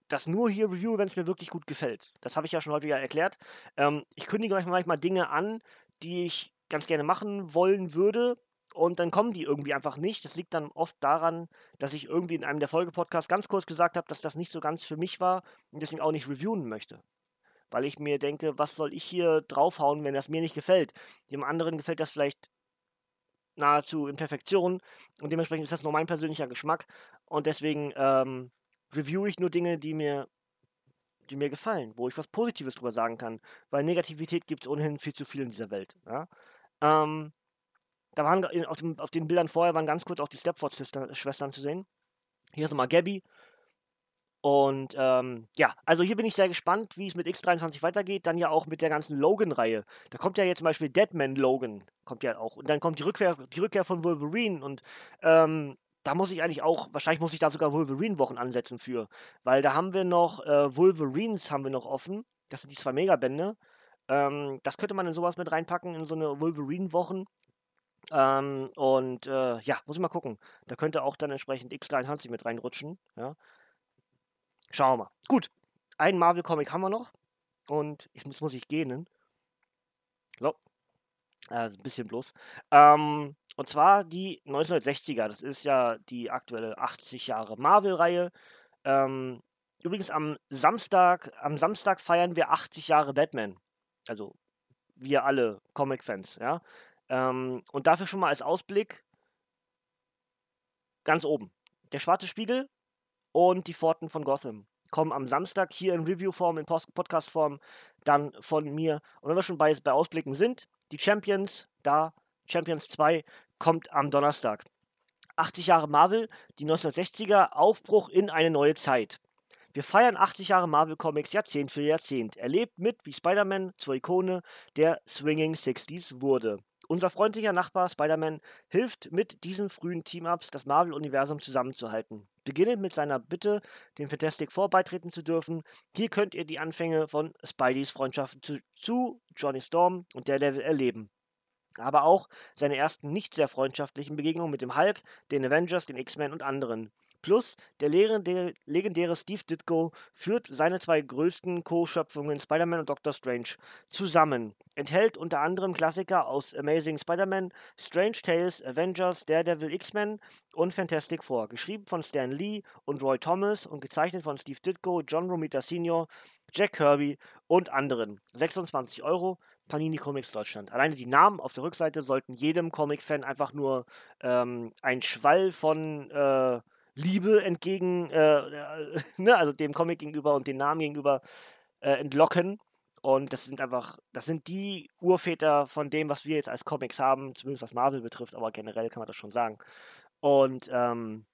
das nur hier review, wenn es mir wirklich gut gefällt. Das habe ich ja schon häufiger erklärt. Ähm, ich kündige manchmal Dinge an, die ich ganz gerne machen wollen würde, und dann kommen die irgendwie einfach nicht. Das liegt dann oft daran, dass ich irgendwie in einem der Folgepodcasts ganz kurz gesagt habe, dass das nicht so ganz für mich war und deswegen auch nicht reviewen möchte. Weil ich mir denke, was soll ich hier draufhauen, wenn das mir nicht gefällt? Dem anderen gefällt das vielleicht nahezu in Perfektion und dementsprechend ist das nur mein persönlicher Geschmack und deswegen ähm, reviewe ich nur Dinge, die mir, die mir gefallen, wo ich was Positives drüber sagen kann, weil Negativität gibt es ohnehin viel zu viel in dieser Welt. Ja? Ähm, da waren auf, dem, auf, den Bildern vorher waren ganz kurz auch die Stepford-Schwestern zu sehen. Hier ist nochmal Gabby. Und ähm, ja, also hier bin ich sehr gespannt, wie es mit X23 weitergeht. Dann ja auch mit der ganzen Logan-Reihe. Da kommt ja jetzt zum Beispiel Deadman Logan, kommt ja auch. Und dann kommt die Rückkehr, die Rückkehr von Wolverine. Und ähm, da muss ich eigentlich auch, wahrscheinlich muss ich da sogar Wolverine-Wochen ansetzen für. Weil da haben wir noch äh, Wolverines haben wir noch offen. Das sind die zwei Megabände. Ähm, das könnte man in sowas mit reinpacken, in so eine Wolverine-Wochen. Ähm, und äh, ja, muss ich mal gucken. Da könnte auch dann entsprechend X23 mit reinrutschen. Ja. Schauen wir mal. Gut, einen Marvel-Comic haben wir noch. Und ich, jetzt muss ich gehen. So. Also ein bisschen bloß. Ähm, und zwar die 1960er. Das ist ja die aktuelle 80 Jahre Marvel-Reihe. Ähm, übrigens am Samstag, am Samstag feiern wir 80 Jahre Batman. Also wir alle Comic-Fans, ja. Ähm, und dafür schon mal als Ausblick ganz oben. Der schwarze Spiegel und die Pforten von Gotham kommen am Samstag hier in Review-Form, in Podcast-Form, dann von mir. Und wenn wir schon bei, bei Ausblicken sind, die Champions, da, Champions 2, kommt am Donnerstag. 80 Jahre Marvel, die 1960er, Aufbruch in eine neue Zeit. Wir feiern 80 Jahre Marvel Comics Jahrzehnt für Jahrzehnt. Erlebt mit, wie Spider-Man zur Ikone der Swinging 60s wurde. Unser freundlicher Nachbar Spider-Man hilft mit diesen frühen Team-Ups, das Marvel-Universum zusammenzuhalten. Beginnend mit seiner Bitte, dem Fantastic Four beitreten zu dürfen. Hier könnt ihr die Anfänge von Spideys Freundschaft zu, zu Johnny Storm und Daredevil erleben aber auch seine ersten nicht sehr freundschaftlichen Begegnungen mit dem Hulk, den Avengers, den X-Men und anderen. Plus, der legendäre Steve Ditko führt seine zwei größten Co-Schöpfungen Spider-Man und Doctor Strange zusammen. Enthält unter anderem Klassiker aus Amazing Spider-Man, Strange Tales, Avengers, Daredevil X-Men und Fantastic Four. Geschrieben von Stan Lee und Roy Thomas und gezeichnet von Steve Ditko, John Romita Sr., Jack Kirby und anderen. 26 Euro. Panini Comics Deutschland. Alleine die Namen auf der Rückseite sollten jedem Comic-Fan einfach nur ähm, ein Schwall von äh, Liebe entgegen, äh, äh, ne, also dem Comic gegenüber und den Namen gegenüber äh, entlocken. Und das sind einfach, das sind die Urväter von dem, was wir jetzt als Comics haben, zumindest was Marvel betrifft, aber generell kann man das schon sagen. Und ähm,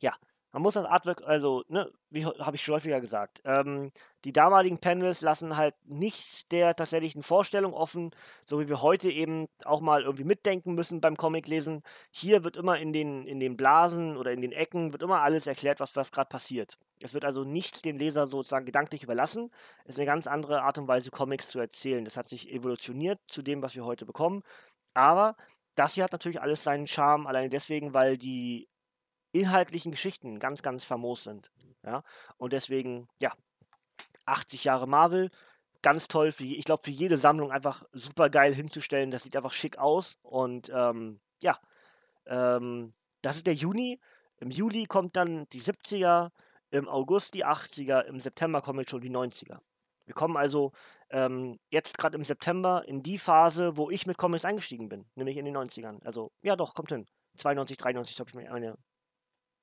ja, man muss das Artwork, also, ne, wie habe ich schon häufiger gesagt, ähm, die damaligen Panels lassen halt nichts der tatsächlichen Vorstellung offen, so wie wir heute eben auch mal irgendwie mitdenken müssen beim Comiclesen. Hier wird immer in den, in den Blasen oder in den Ecken wird immer alles erklärt, was, was gerade passiert. Es wird also nichts dem Leser sozusagen gedanklich überlassen. Es ist eine ganz andere Art und Weise, Comics zu erzählen. Das hat sich evolutioniert zu dem, was wir heute bekommen. Aber das hier hat natürlich alles seinen Charme, allein deswegen, weil die inhaltlichen Geschichten ganz, ganz famos sind. Ja? Und deswegen, ja, 80 Jahre Marvel, ganz toll. Für, ich glaube, für jede Sammlung einfach super geil hinzustellen. Das sieht einfach schick aus. Und ähm, ja, ähm, das ist der Juni. Im Juli kommt dann die 70er, im August die 80er, im September kommen jetzt schon die 90er. Wir kommen also ähm, jetzt gerade im September in die Phase, wo ich mit Comics eingestiegen bin, nämlich in den 90ern. Also, ja doch, kommt hin. 92, 93 habe ich mir eine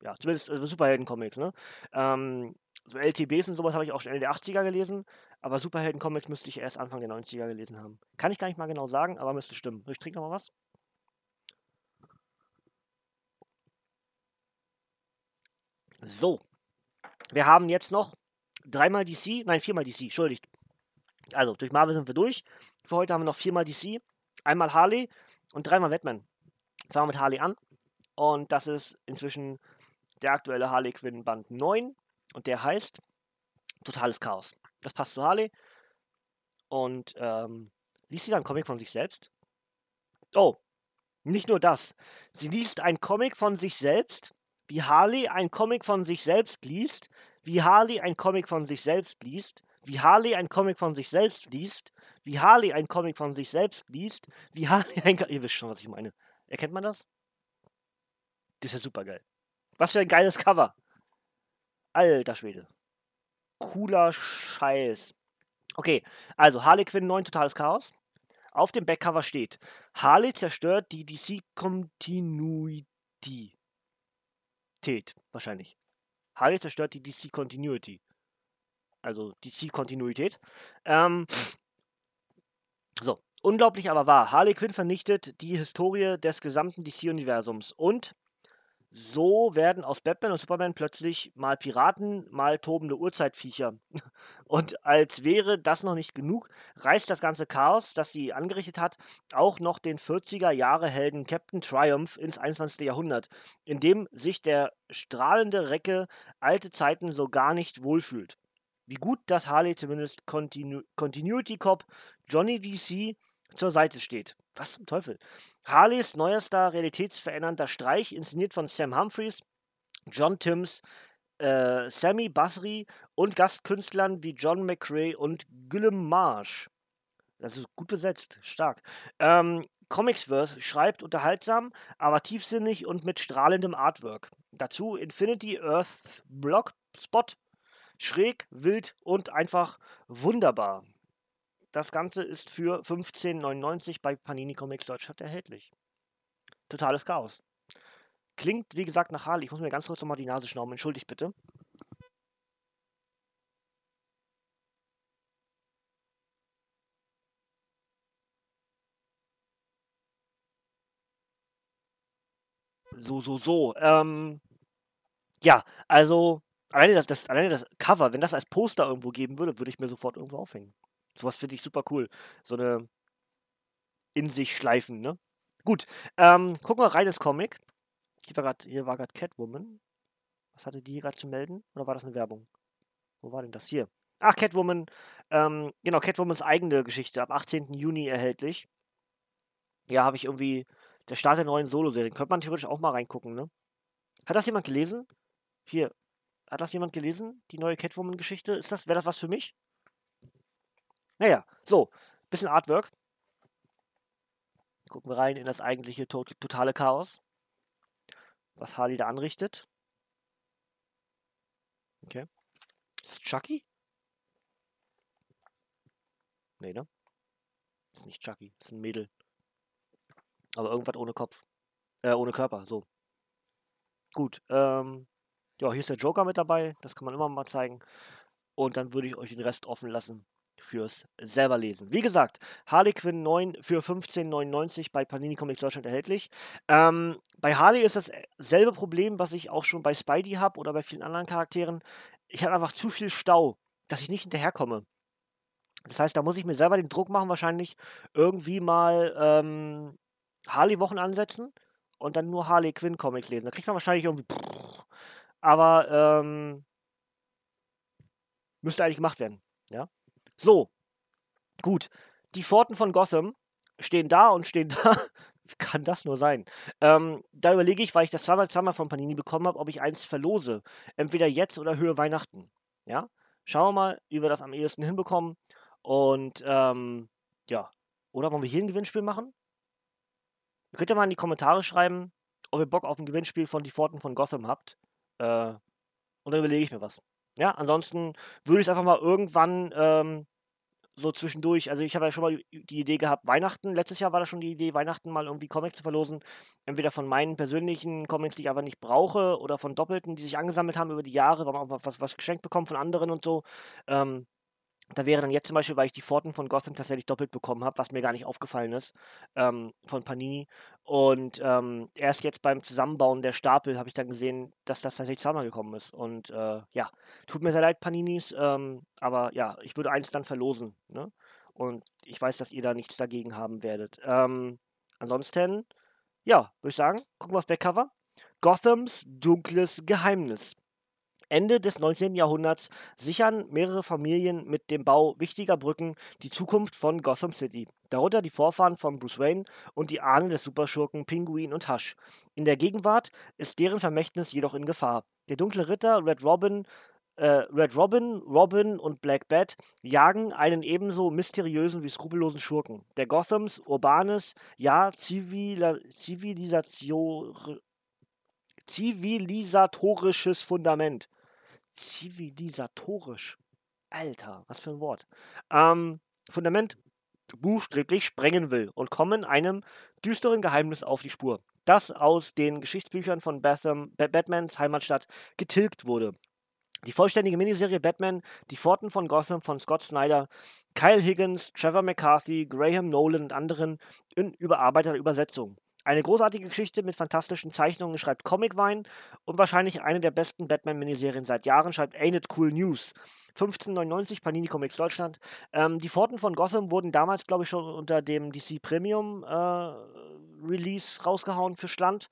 ja, zumindest also Superhelden-Comics, ne? Ähm, so LTBs und sowas habe ich auch schon Ende der 80er gelesen, aber Superhelden-Comics müsste ich erst Anfang der 90er gelesen haben. Kann ich gar nicht mal genau sagen, aber müsste stimmen. Ich trinke noch mal was. So. Wir haben jetzt noch dreimal DC, nein, viermal DC, entschuldigt. Also, durch Marvel sind wir durch. Für heute haben wir noch viermal DC, einmal Harley und dreimal Batman. Fangen wir mit Harley an. Und das ist inzwischen der aktuelle Harley Quinn Band 9. Und der heißt Totales Chaos. Das passt zu Harley. Und ähm, liest sie dann Comic von sich selbst? Oh, nicht nur das. Sie liest einen Comic von sich selbst, wie Harley einen Comic von sich selbst liest, wie Harley einen Comic von sich selbst liest, wie Harley einen Comic von sich selbst liest, wie Harley einen Comic von sich selbst liest, wie Harley ein... Ihr wisst schon, was ich meine. Erkennt man das? Das ist ja super geil. Was für ein geiles Cover. Alter Schwede. Cooler Scheiß. Okay, also Harley Quinn 9 totales Chaos. Auf dem Backcover steht: Harley zerstört die DC Continuity. Tät, wahrscheinlich. Harley zerstört die DC Continuity. Also DC Kontinuität. Ähm, so, unglaublich aber wahr. Harley Quinn vernichtet die Historie des gesamten DC-Universums und so werden aus Batman und Superman plötzlich mal Piraten, mal tobende Urzeitviecher. Und als wäre das noch nicht genug, reißt das ganze Chaos, das sie angerichtet hat, auch noch den 40er-Jahre-Helden Captain Triumph ins 21. Jahrhundert, in dem sich der strahlende Recke alte Zeiten so gar nicht wohlfühlt. Wie gut, dass Harley zumindest Continu Continuity Cop Johnny DC zur Seite steht. Was zum Teufel? Harleys neuester realitätsverändernder Streich, inszeniert von Sam Humphries, John Timms, äh, Sammy Basri und Gastkünstlern wie John McRae und Guillem Marsh. Das ist gut besetzt, stark. Ähm, Comicsverse schreibt unterhaltsam, aber tiefsinnig und mit strahlendem Artwork. Dazu Infinity Earth Block Spot. Schräg, wild und einfach wunderbar. Das Ganze ist für 15,99 bei Panini Comics Deutschland erhältlich. Totales Chaos. Klingt, wie gesagt, nach Harley. Ich muss mir ganz kurz nochmal die Nase schnauben. Entschuldigt bitte. So, so, so. Ähm, ja, also alleine das, das, alleine das Cover, wenn das als Poster irgendwo geben würde, würde ich mir sofort irgendwo aufhängen. Sowas finde ich super cool. So eine in sich schleifen, ne? Gut, ähm, gucken wir rein ins Comic. Hier war gerade Catwoman. Was hatte die gerade zu melden? Oder war das eine Werbung? Wo war denn das hier? Ach, Catwoman. Ähm, genau, Catwomans eigene Geschichte. Ab 18. Juni erhältlich. Ja, habe ich irgendwie. Der Start der neuen Solo-Serie. Könnte man theoretisch auch mal reingucken, ne? Hat das jemand gelesen? Hier. Hat das jemand gelesen? Die neue Catwoman-Geschichte? Ist das, wäre das was für mich? Naja, so, bisschen Artwork. Gucken wir rein in das eigentliche to totale Chaos. Was Harley da anrichtet. Okay. Ist Chucky? Nee, ne? Ist nicht Chucky, ist ein Mädel. Aber irgendwas ohne Kopf. Äh, ohne Körper, so. Gut, ähm. Ja, hier ist der Joker mit dabei. Das kann man immer mal zeigen. Und dann würde ich euch den Rest offen lassen fürs selber lesen. Wie gesagt, Harley Quinn 9 für 15,99 bei Panini Comics Deutschland erhältlich. Ähm, bei Harley ist dasselbe Problem, was ich auch schon bei Spidey habe oder bei vielen anderen Charakteren. Ich habe einfach zu viel Stau, dass ich nicht hinterherkomme. Das heißt, da muss ich mir selber den Druck machen, wahrscheinlich irgendwie mal ähm, Harley-Wochen ansetzen und dann nur Harley Quinn Comics lesen. Da kriegt man wahrscheinlich irgendwie. Aber ähm, müsste eigentlich gemacht werden. Ja. So, gut. Die Pforten von Gotham stehen da und stehen da. Wie kann das nur sein? Ähm, da überlege ich, weil ich das zweimal, zweimal von Panini bekommen habe, ob ich eins verlose. Entweder jetzt oder Höhe Weihnachten. Ja? Schauen wir mal, wie wir das am ehesten hinbekommen. Und ähm, ja. Oder wollen wir hier ein Gewinnspiel machen? Ihr könnt ja mal in die Kommentare schreiben, ob ihr Bock auf ein Gewinnspiel von Die Pforten von Gotham habt. Äh, und dann überlege ich mir was. Ja, ansonsten würde ich es einfach mal irgendwann ähm, so zwischendurch, also ich habe ja schon mal die Idee gehabt, Weihnachten, letztes Jahr war das schon die Idee, Weihnachten mal irgendwie Comics zu verlosen. Entweder von meinen persönlichen Comics, die ich einfach nicht brauche, oder von Doppelten, die sich angesammelt haben über die Jahre, weil man auch was, was geschenkt bekommen von anderen und so. Ähm, da wäre dann jetzt zum Beispiel, weil ich die Pforten von Gotham tatsächlich doppelt bekommen habe, was mir gar nicht aufgefallen ist, ähm, von Panini. Und ähm, erst jetzt beim Zusammenbauen der Stapel habe ich dann gesehen, dass das tatsächlich zusammengekommen ist. Und äh, ja, tut mir sehr leid, Paninis, ähm, aber ja, ich würde eins dann verlosen. Ne? Und ich weiß, dass ihr da nichts dagegen haben werdet. Ähm, ansonsten, ja, würde ich sagen, gucken wir aufs Backcover. Gothams dunkles Geheimnis. Ende des 19. Jahrhunderts sichern mehrere Familien mit dem Bau wichtiger Brücken die Zukunft von Gotham City, darunter die Vorfahren von Bruce Wayne und die Ahnen des Superschurken Pinguin und Hush. In der Gegenwart ist deren Vermächtnis jedoch in Gefahr. Der dunkle Ritter Red Robin äh, Red Robin, Robin und Black Bat jagen einen ebenso mysteriösen wie skrupellosen Schurken, der Gothams urbanes, ja zivilisatorisches Fundament zivilisatorisch. Alter, was für ein Wort. Ähm, Fundament buchstäblich sprengen will und kommen einem düsteren Geheimnis auf die Spur, das aus den Geschichtsbüchern von Batham, Batmans Heimatstadt getilgt wurde. Die vollständige Miniserie Batman, Die Pforten von Gotham von Scott Snyder, Kyle Higgins, Trevor McCarthy, Graham Nolan und anderen in überarbeiteter Übersetzung. Eine großartige Geschichte mit fantastischen Zeichnungen schreibt Comicvine und wahrscheinlich eine der besten Batman-Miniserien seit Jahren schreibt Ain't It Cool News. 1599 Panini Comics Deutschland. Ähm, die Pforten von Gotham wurden damals, glaube ich, schon unter dem DC Premium äh, Release rausgehauen für Stand.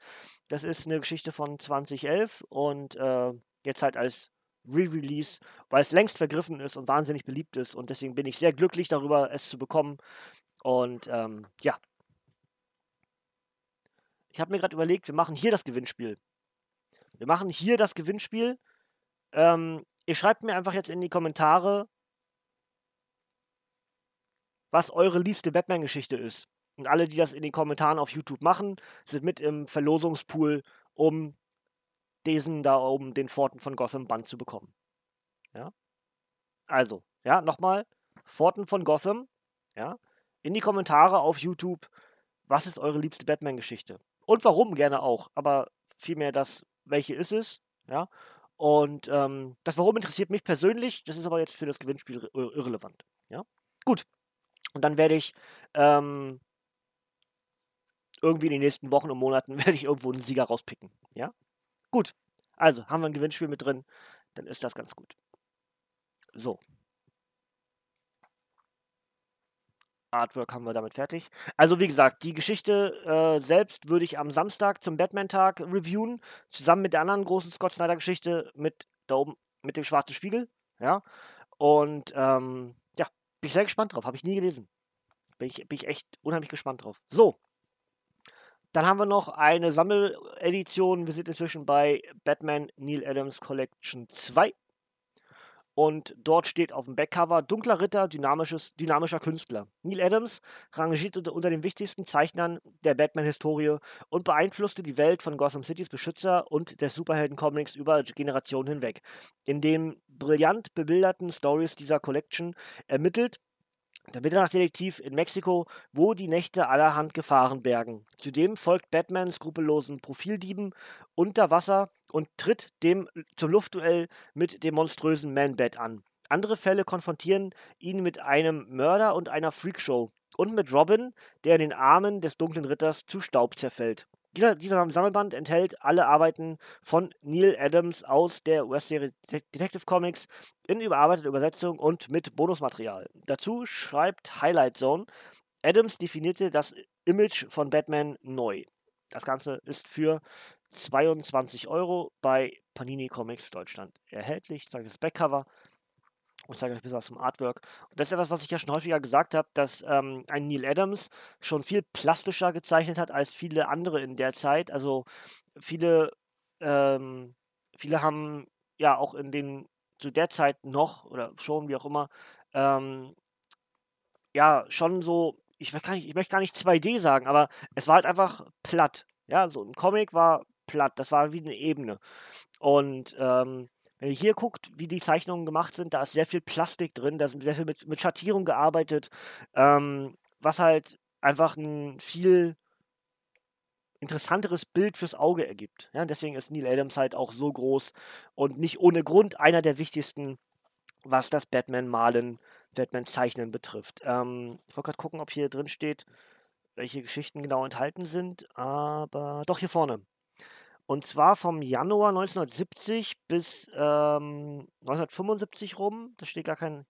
Das ist eine Geschichte von 2011 und äh, jetzt halt als Re-Release, weil es längst vergriffen ist und wahnsinnig beliebt ist. Und deswegen bin ich sehr glücklich darüber, es zu bekommen. Und ähm, ja, ich habe mir gerade überlegt, wir machen hier das Gewinnspiel. Wir machen hier das Gewinnspiel. Ähm, ihr schreibt mir einfach jetzt in die Kommentare, was eure liebste Batman-Geschichte ist. Und alle, die das in den Kommentaren auf YouTube machen, sind mit im Verlosungspool, um diesen da oben, den Pforten von Gotham Band zu bekommen. Ja? Also, ja, nochmal, Pforten von Gotham, ja, in die Kommentare auf YouTube, was ist eure liebste Batman-Geschichte? Und warum gerne auch, aber vielmehr das, welche ist es, ja. Und ähm, das Warum interessiert mich persönlich, das ist aber jetzt für das Gewinnspiel irrelevant, ja. Gut, und dann werde ich ähm, irgendwie in den nächsten Wochen und Monaten werde ich irgendwo einen Sieger rauspicken, ja. Gut, also haben wir ein Gewinnspiel mit drin, dann ist das ganz gut. So. Artwork haben wir damit fertig. Also wie gesagt, die Geschichte äh, selbst würde ich am Samstag zum Batman-Tag reviewen, zusammen mit der anderen großen Scott Snyder-Geschichte mit da oben mit dem schwarzen Spiegel. Ja. Und ähm, ja, bin ich sehr gespannt drauf. Habe ich nie gelesen. Bin ich, bin ich echt unheimlich gespannt drauf. So. Dann haben wir noch eine Sammeledition. Wir sind inzwischen bei Batman Neil Adams Collection 2 und dort steht auf dem Backcover Dunkler Ritter, dynamischer Künstler. Neil Adams rangiert unter, unter den wichtigsten Zeichnern der Batman-Historie und beeinflusste die Welt von Gotham Citys Beschützer und des Superhelden-Comics über Generationen hinweg. In den brillant bebilderten Stories dieser Collection ermittelt der Mitternachtsdetektiv in Mexiko, wo die Nächte allerhand Gefahren bergen. Zudem folgt Batman skrupellosen Profildieben unter Wasser und tritt dem zum Luftduell mit dem monströsen Man-Bat an. Andere Fälle konfrontieren ihn mit einem Mörder und einer Freakshow und mit Robin, der in den Armen des dunklen Ritters zu Staub zerfällt. Dieser, dieser Sammelband enthält alle Arbeiten von Neil Adams aus der US-Serie Detective Comics in überarbeiteter Übersetzung und mit Bonusmaterial. Dazu schreibt Highlight Zone, Adams definierte das Image von Batman neu. Das Ganze ist für 22 Euro bei Panini Comics Deutschland erhältlich. Ich zeige das Backcover und zeige euch ein bisschen was zum Artwork. Und das ist etwas, was ich ja schon häufiger gesagt habe, dass ähm, ein Neil Adams schon viel plastischer gezeichnet hat als viele andere in der Zeit. Also viele, ähm, viele haben ja auch in den zu der Zeit noch oder schon, wie auch immer, ähm, ja, schon so, ich, nicht, ich möchte gar nicht 2D sagen, aber es war halt einfach platt. Ja, so ein Comic war platt, das war wie eine Ebene. Und ähm, Wenn ihr hier guckt, wie die Zeichnungen gemacht sind, da ist sehr viel Plastik drin, da ist sehr viel mit, mit Schattierung gearbeitet, ähm, was halt einfach ein viel interessanteres Bild fürs Auge ergibt. Ja, deswegen ist Neil Adams halt auch so groß und nicht ohne Grund einer der wichtigsten, was das Batman-Malen, Batman-Zeichnen betrifft. Ähm, ich wollte gerade gucken, ob hier drin steht, welche Geschichten genau enthalten sind, aber doch hier vorne. Und zwar vom Januar 1970 bis ähm, 1975 rum. Da steht gar, kein,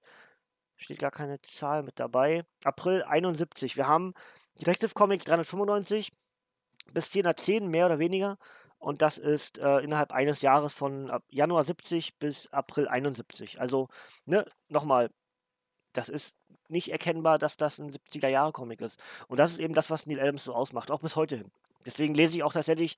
steht gar keine Zahl mit dabei. April 71. Wir haben Detective Comics 395 bis 410 mehr oder weniger. Und das ist äh, innerhalb eines Jahres von Januar 70 bis April 71. Also, ne, nochmal, das ist nicht erkennbar, dass das ein 70er-Jahre-Comic ist. Und das ist eben das, was Neil Adams so ausmacht, auch bis heute hin. Deswegen lese ich auch tatsächlich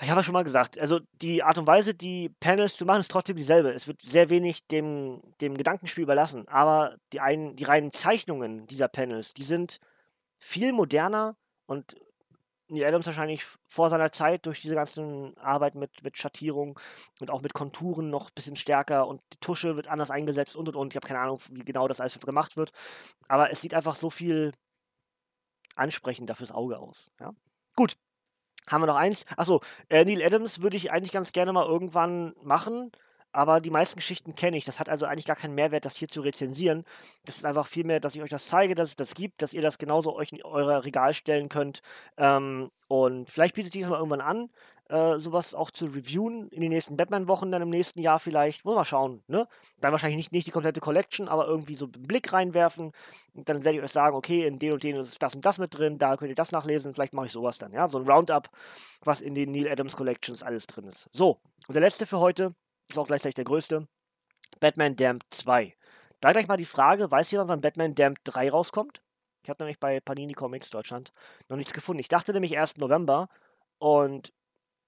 ich habe ja schon mal gesagt, also die Art und Weise, die Panels zu machen, ist trotzdem dieselbe. Es wird sehr wenig dem, dem Gedankenspiel überlassen. Aber die, einen, die reinen Zeichnungen dieser Panels, die sind viel moderner und Neil Adams wahrscheinlich vor seiner Zeit durch diese ganzen Arbeit mit, mit Schattierung und auch mit Konturen noch ein bisschen stärker und die Tusche wird anders eingesetzt und und und. Ich habe keine Ahnung, wie genau das alles gemacht wird. Aber es sieht einfach so viel ansprechender fürs Auge aus. Ja? Gut, haben wir noch eins? Achso, äh, Neil Adams würde ich eigentlich ganz gerne mal irgendwann machen, aber die meisten Geschichten kenne ich. Das hat also eigentlich gar keinen Mehrwert, das hier zu rezensieren. Das ist einfach vielmehr, dass ich euch das zeige, dass es das gibt, dass ihr das genauso euch in euer Regal stellen könnt. Ähm, und vielleicht bietet sich das mal irgendwann an äh, sowas auch zu reviewen in den nächsten Batman-Wochen, dann im nächsten Jahr vielleicht. Wollen wir mal schauen, ne? Dann wahrscheinlich nicht, nicht die komplette Collection, aber irgendwie so einen Blick reinwerfen. Und dann werde ich euch sagen, okay, in den und den ist das und das mit drin, da könnt ihr das nachlesen, vielleicht mache ich sowas dann, ja? So ein Roundup, was in den Neil Adams Collections alles drin ist. So, und der letzte für heute ist auch gleichzeitig der größte. Batman Damned 2. Da gleich mal die Frage, weiß jemand, wann Batman Damned 3 rauskommt? Ich habe nämlich bei Panini Comics Deutschland noch nichts gefunden. Ich dachte nämlich erst November und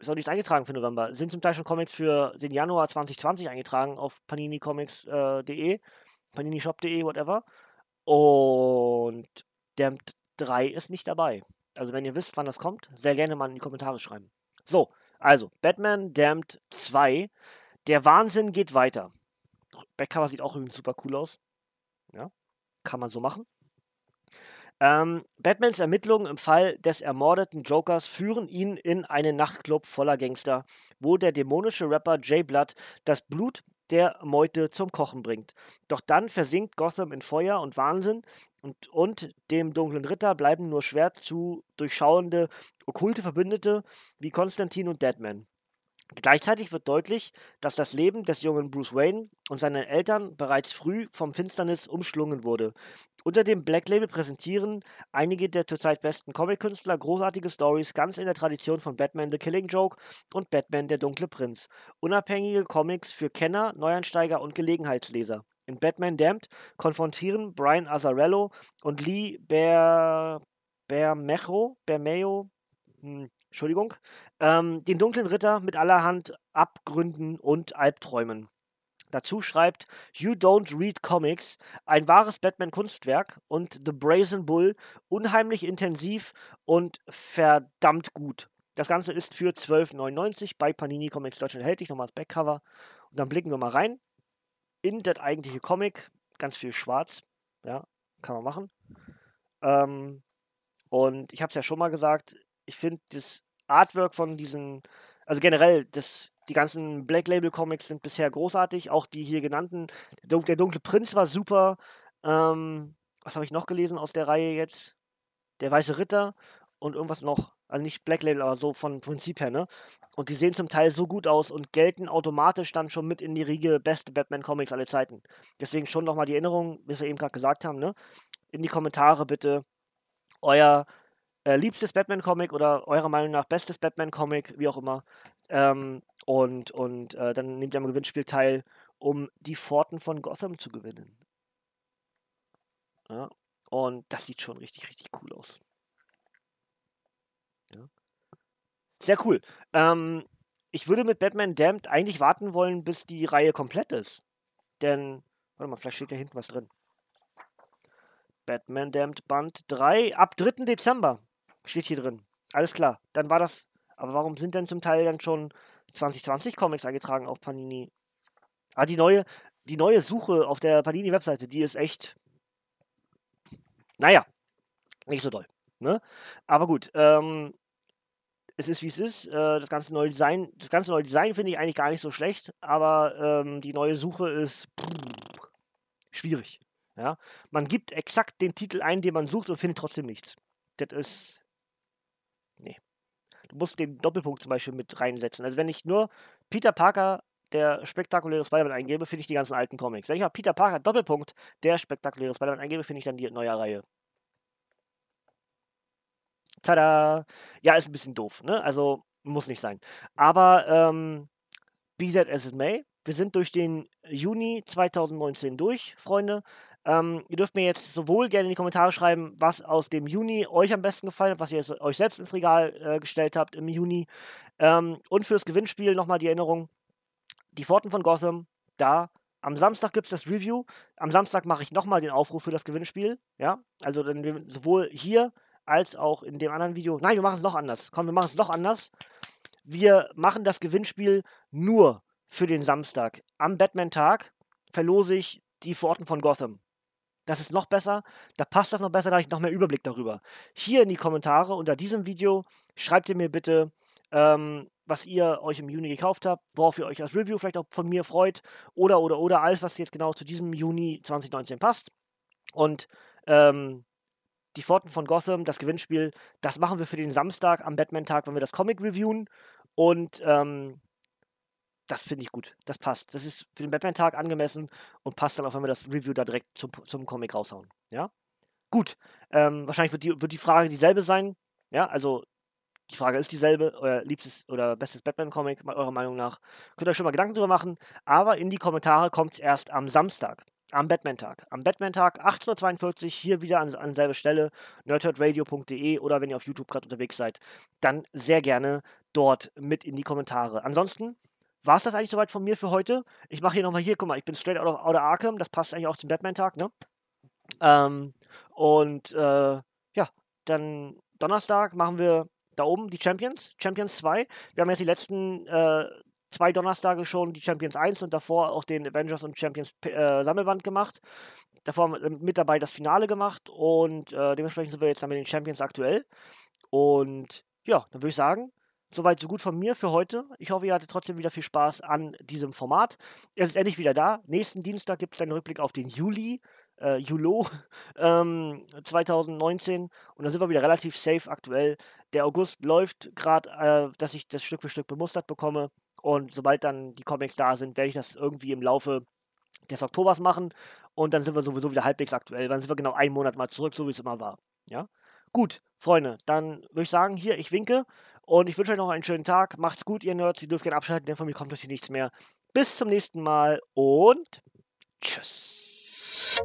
ist auch nichts eingetragen für November. Sind zum Teil schon Comics für den Januar 2020 eingetragen auf paninicomics.de, äh, paninishop.de, whatever. Und Damned 3 ist nicht dabei. Also wenn ihr wisst, wann das kommt, sehr gerne mal in die Kommentare schreiben. So, also Batman Damned 2. Der Wahnsinn geht weiter. Backcover sieht auch übrigens super cool aus. Ja, kann man so machen. Ähm, Batmans Ermittlungen im Fall des ermordeten Jokers führen ihn in einen Nachtclub voller Gangster, wo der dämonische Rapper Jay Blood das Blut der Meute zum Kochen bringt. Doch dann versinkt Gotham in Feuer und Wahnsinn und, und dem dunklen Ritter bleiben nur schwer zu durchschauende okkulte Verbündete wie Konstantin und Deadman. Gleichzeitig wird deutlich, dass das Leben des jungen Bruce Wayne und seiner Eltern bereits früh vom Finsternis umschlungen wurde. Unter dem Black Label präsentieren einige der zurzeit besten Comic-Künstler großartige Stories ganz in der Tradition von Batman The Killing Joke und Batman Der Dunkle Prinz. Unabhängige Comics für Kenner, Neueinsteiger und Gelegenheitsleser. In Batman Damned konfrontieren Brian Azzarello und Lee Ber Bermejo, Bermejo hm, Entschuldigung, ähm, den dunklen Ritter mit allerhand Abgründen und Albträumen. Dazu schreibt You Don't Read Comics, ein wahres Batman-Kunstwerk und The Brazen Bull, unheimlich intensiv und verdammt gut. Das Ganze ist für 12,99 bei Panini Comics Deutschland erhältlich. Nochmal das Backcover. Und dann blicken wir mal rein in das eigentliche Comic. Ganz viel schwarz. Ja, kann man machen. Ähm, und ich habe es ja schon mal gesagt, ich finde das Artwork von diesen, also generell, das, die ganzen Black Label Comics sind bisher großartig, auch die hier genannten. Der Dunkle Prinz war super. Ähm, was habe ich noch gelesen aus der Reihe jetzt? Der Weiße Ritter und irgendwas noch. Also nicht Black Label, aber so von Prinzip her, ne? Und die sehen zum Teil so gut aus und gelten automatisch dann schon mit in die Riege beste Batman-Comics aller Zeiten. Deswegen schon nochmal die Erinnerung, wie wir eben gerade gesagt haben, ne? In die Kommentare bitte euer äh, liebstes Batman-Comic oder eurer Meinung nach bestes Batman-Comic, wie auch immer. Ähm, und und äh, dann nehmt ihr am Gewinnspiel teil, um die Pforten von Gotham zu gewinnen. Ja, und das sieht schon richtig, richtig cool aus. Ja. Sehr cool. Ähm, ich würde mit Batman Damned eigentlich warten wollen, bis die Reihe komplett ist. Denn, warte mal, vielleicht steht da hinten was drin. Batman Damned Band 3 ab 3. Dezember. Steht hier drin. Alles klar. Dann war das. Aber warum sind denn zum Teil dann schon 2020 Comics eingetragen auf Panini. Ah, die neue, die neue Suche auf der Panini-Webseite, die ist echt, naja, nicht so doll. Ne? Aber gut, ähm, es ist wie es ist. Äh, das ganze neue Design, das ganze neue Design finde ich eigentlich gar nicht so schlecht, aber ähm, die neue Suche ist pff, schwierig. Ja? Man gibt exakt den Titel ein, den man sucht und findet trotzdem nichts. Das ist. Musst den Doppelpunkt zum Beispiel mit reinsetzen. Also wenn ich nur Peter Parker, der spektakuläre Spider-Man eingebe, finde ich die ganzen alten Comics. Wenn ich mal Peter Parker, Doppelpunkt, der spektakuläre Spider-Man eingebe, finde ich dann die neue Reihe. Tada! Ja, ist ein bisschen doof, ne? Also muss nicht sein. Aber ähm, be that may, wir sind durch den Juni 2019 durch, Freunde. Ähm, ihr dürft mir jetzt sowohl gerne in die Kommentare schreiben, was aus dem Juni euch am besten gefallen hat, was ihr euch selbst ins Regal äh, gestellt habt im Juni. Ähm, und fürs Gewinnspiel nochmal die Erinnerung: Die Pforten von Gotham, da. Am Samstag gibt es das Review. Am Samstag mache ich nochmal den Aufruf für das Gewinnspiel. Ja, also dann sowohl hier als auch in dem anderen Video. Nein, wir machen es noch anders. Komm, wir machen es noch anders. Wir machen das Gewinnspiel nur für den Samstag. Am Batman-Tag verlose ich die Pforten von Gotham. Das ist noch besser. Da passt das noch besser, da habe ich noch mehr Überblick darüber. Hier in die Kommentare unter diesem Video schreibt ihr mir bitte, ähm, was ihr euch im Juni gekauft habt, worauf ihr euch als Review vielleicht auch von mir freut oder, oder, oder alles, was jetzt genau zu diesem Juni 2019 passt. Und ähm, die Pforten von Gotham, das Gewinnspiel, das machen wir für den Samstag am Batman-Tag, wenn wir das Comic reviewen. Und ähm, das finde ich gut. Das passt. Das ist für den Batman-Tag angemessen und passt dann auch, wenn wir das Review da direkt zum, zum Comic raushauen. Ja? Gut. Ähm, wahrscheinlich wird die, wird die Frage dieselbe sein. Ja, also die Frage ist dieselbe, euer liebstes oder bestes Batman-Comic, eurer Meinung nach. Könnt ihr euch schon mal Gedanken drüber machen, aber in die Kommentare kommt es erst am Samstag am Batman-Tag. Am Batman-Tag 18.42 Uhr hier wieder an, an selbe Stelle, nerdherdradio.de oder wenn ihr auf YouTube gerade unterwegs seid, dann sehr gerne dort mit in die Kommentare. Ansonsten war es das eigentlich soweit von mir für heute. Ich mache hier nochmal hier, guck mal, ich bin straight out of, out of Arkham, das passt eigentlich auch zum Batman-Tag, ne? Ähm, und äh, ja, dann Donnerstag machen wir da oben die Champions, Champions 2. Wir haben jetzt die letzten äh, zwei Donnerstage schon die Champions 1 und davor auch den Avengers und Champions äh, Sammelband gemacht. Davor mit dabei das Finale gemacht und äh, dementsprechend sind wir jetzt dann mit den Champions aktuell. Und ja, dann würde ich sagen, soweit so gut von mir für heute. Ich hoffe, ihr hattet trotzdem wieder viel Spaß an diesem Format. Es ist endlich wieder da. Nächsten Dienstag gibt es einen Rückblick auf den Juli. Äh, Julo ähm, 2019 und da sind wir wieder relativ safe aktuell. Der August läuft gerade, äh, dass ich das Stück für Stück bemustert bekomme. Und sobald dann die Comics da sind, werde ich das irgendwie im Laufe des Oktobers machen. Und dann sind wir sowieso wieder halbwegs aktuell. Dann sind wir genau einen Monat mal zurück, so wie es immer war. Ja? Gut, Freunde, dann würde ich sagen, hier, ich winke. Und ich wünsche euch noch einen schönen Tag. Macht's gut, ihr Nerds. Ihr dürft gerne abschalten, denn von mir kommt natürlich nichts mehr. Bis zum nächsten Mal und tschüss.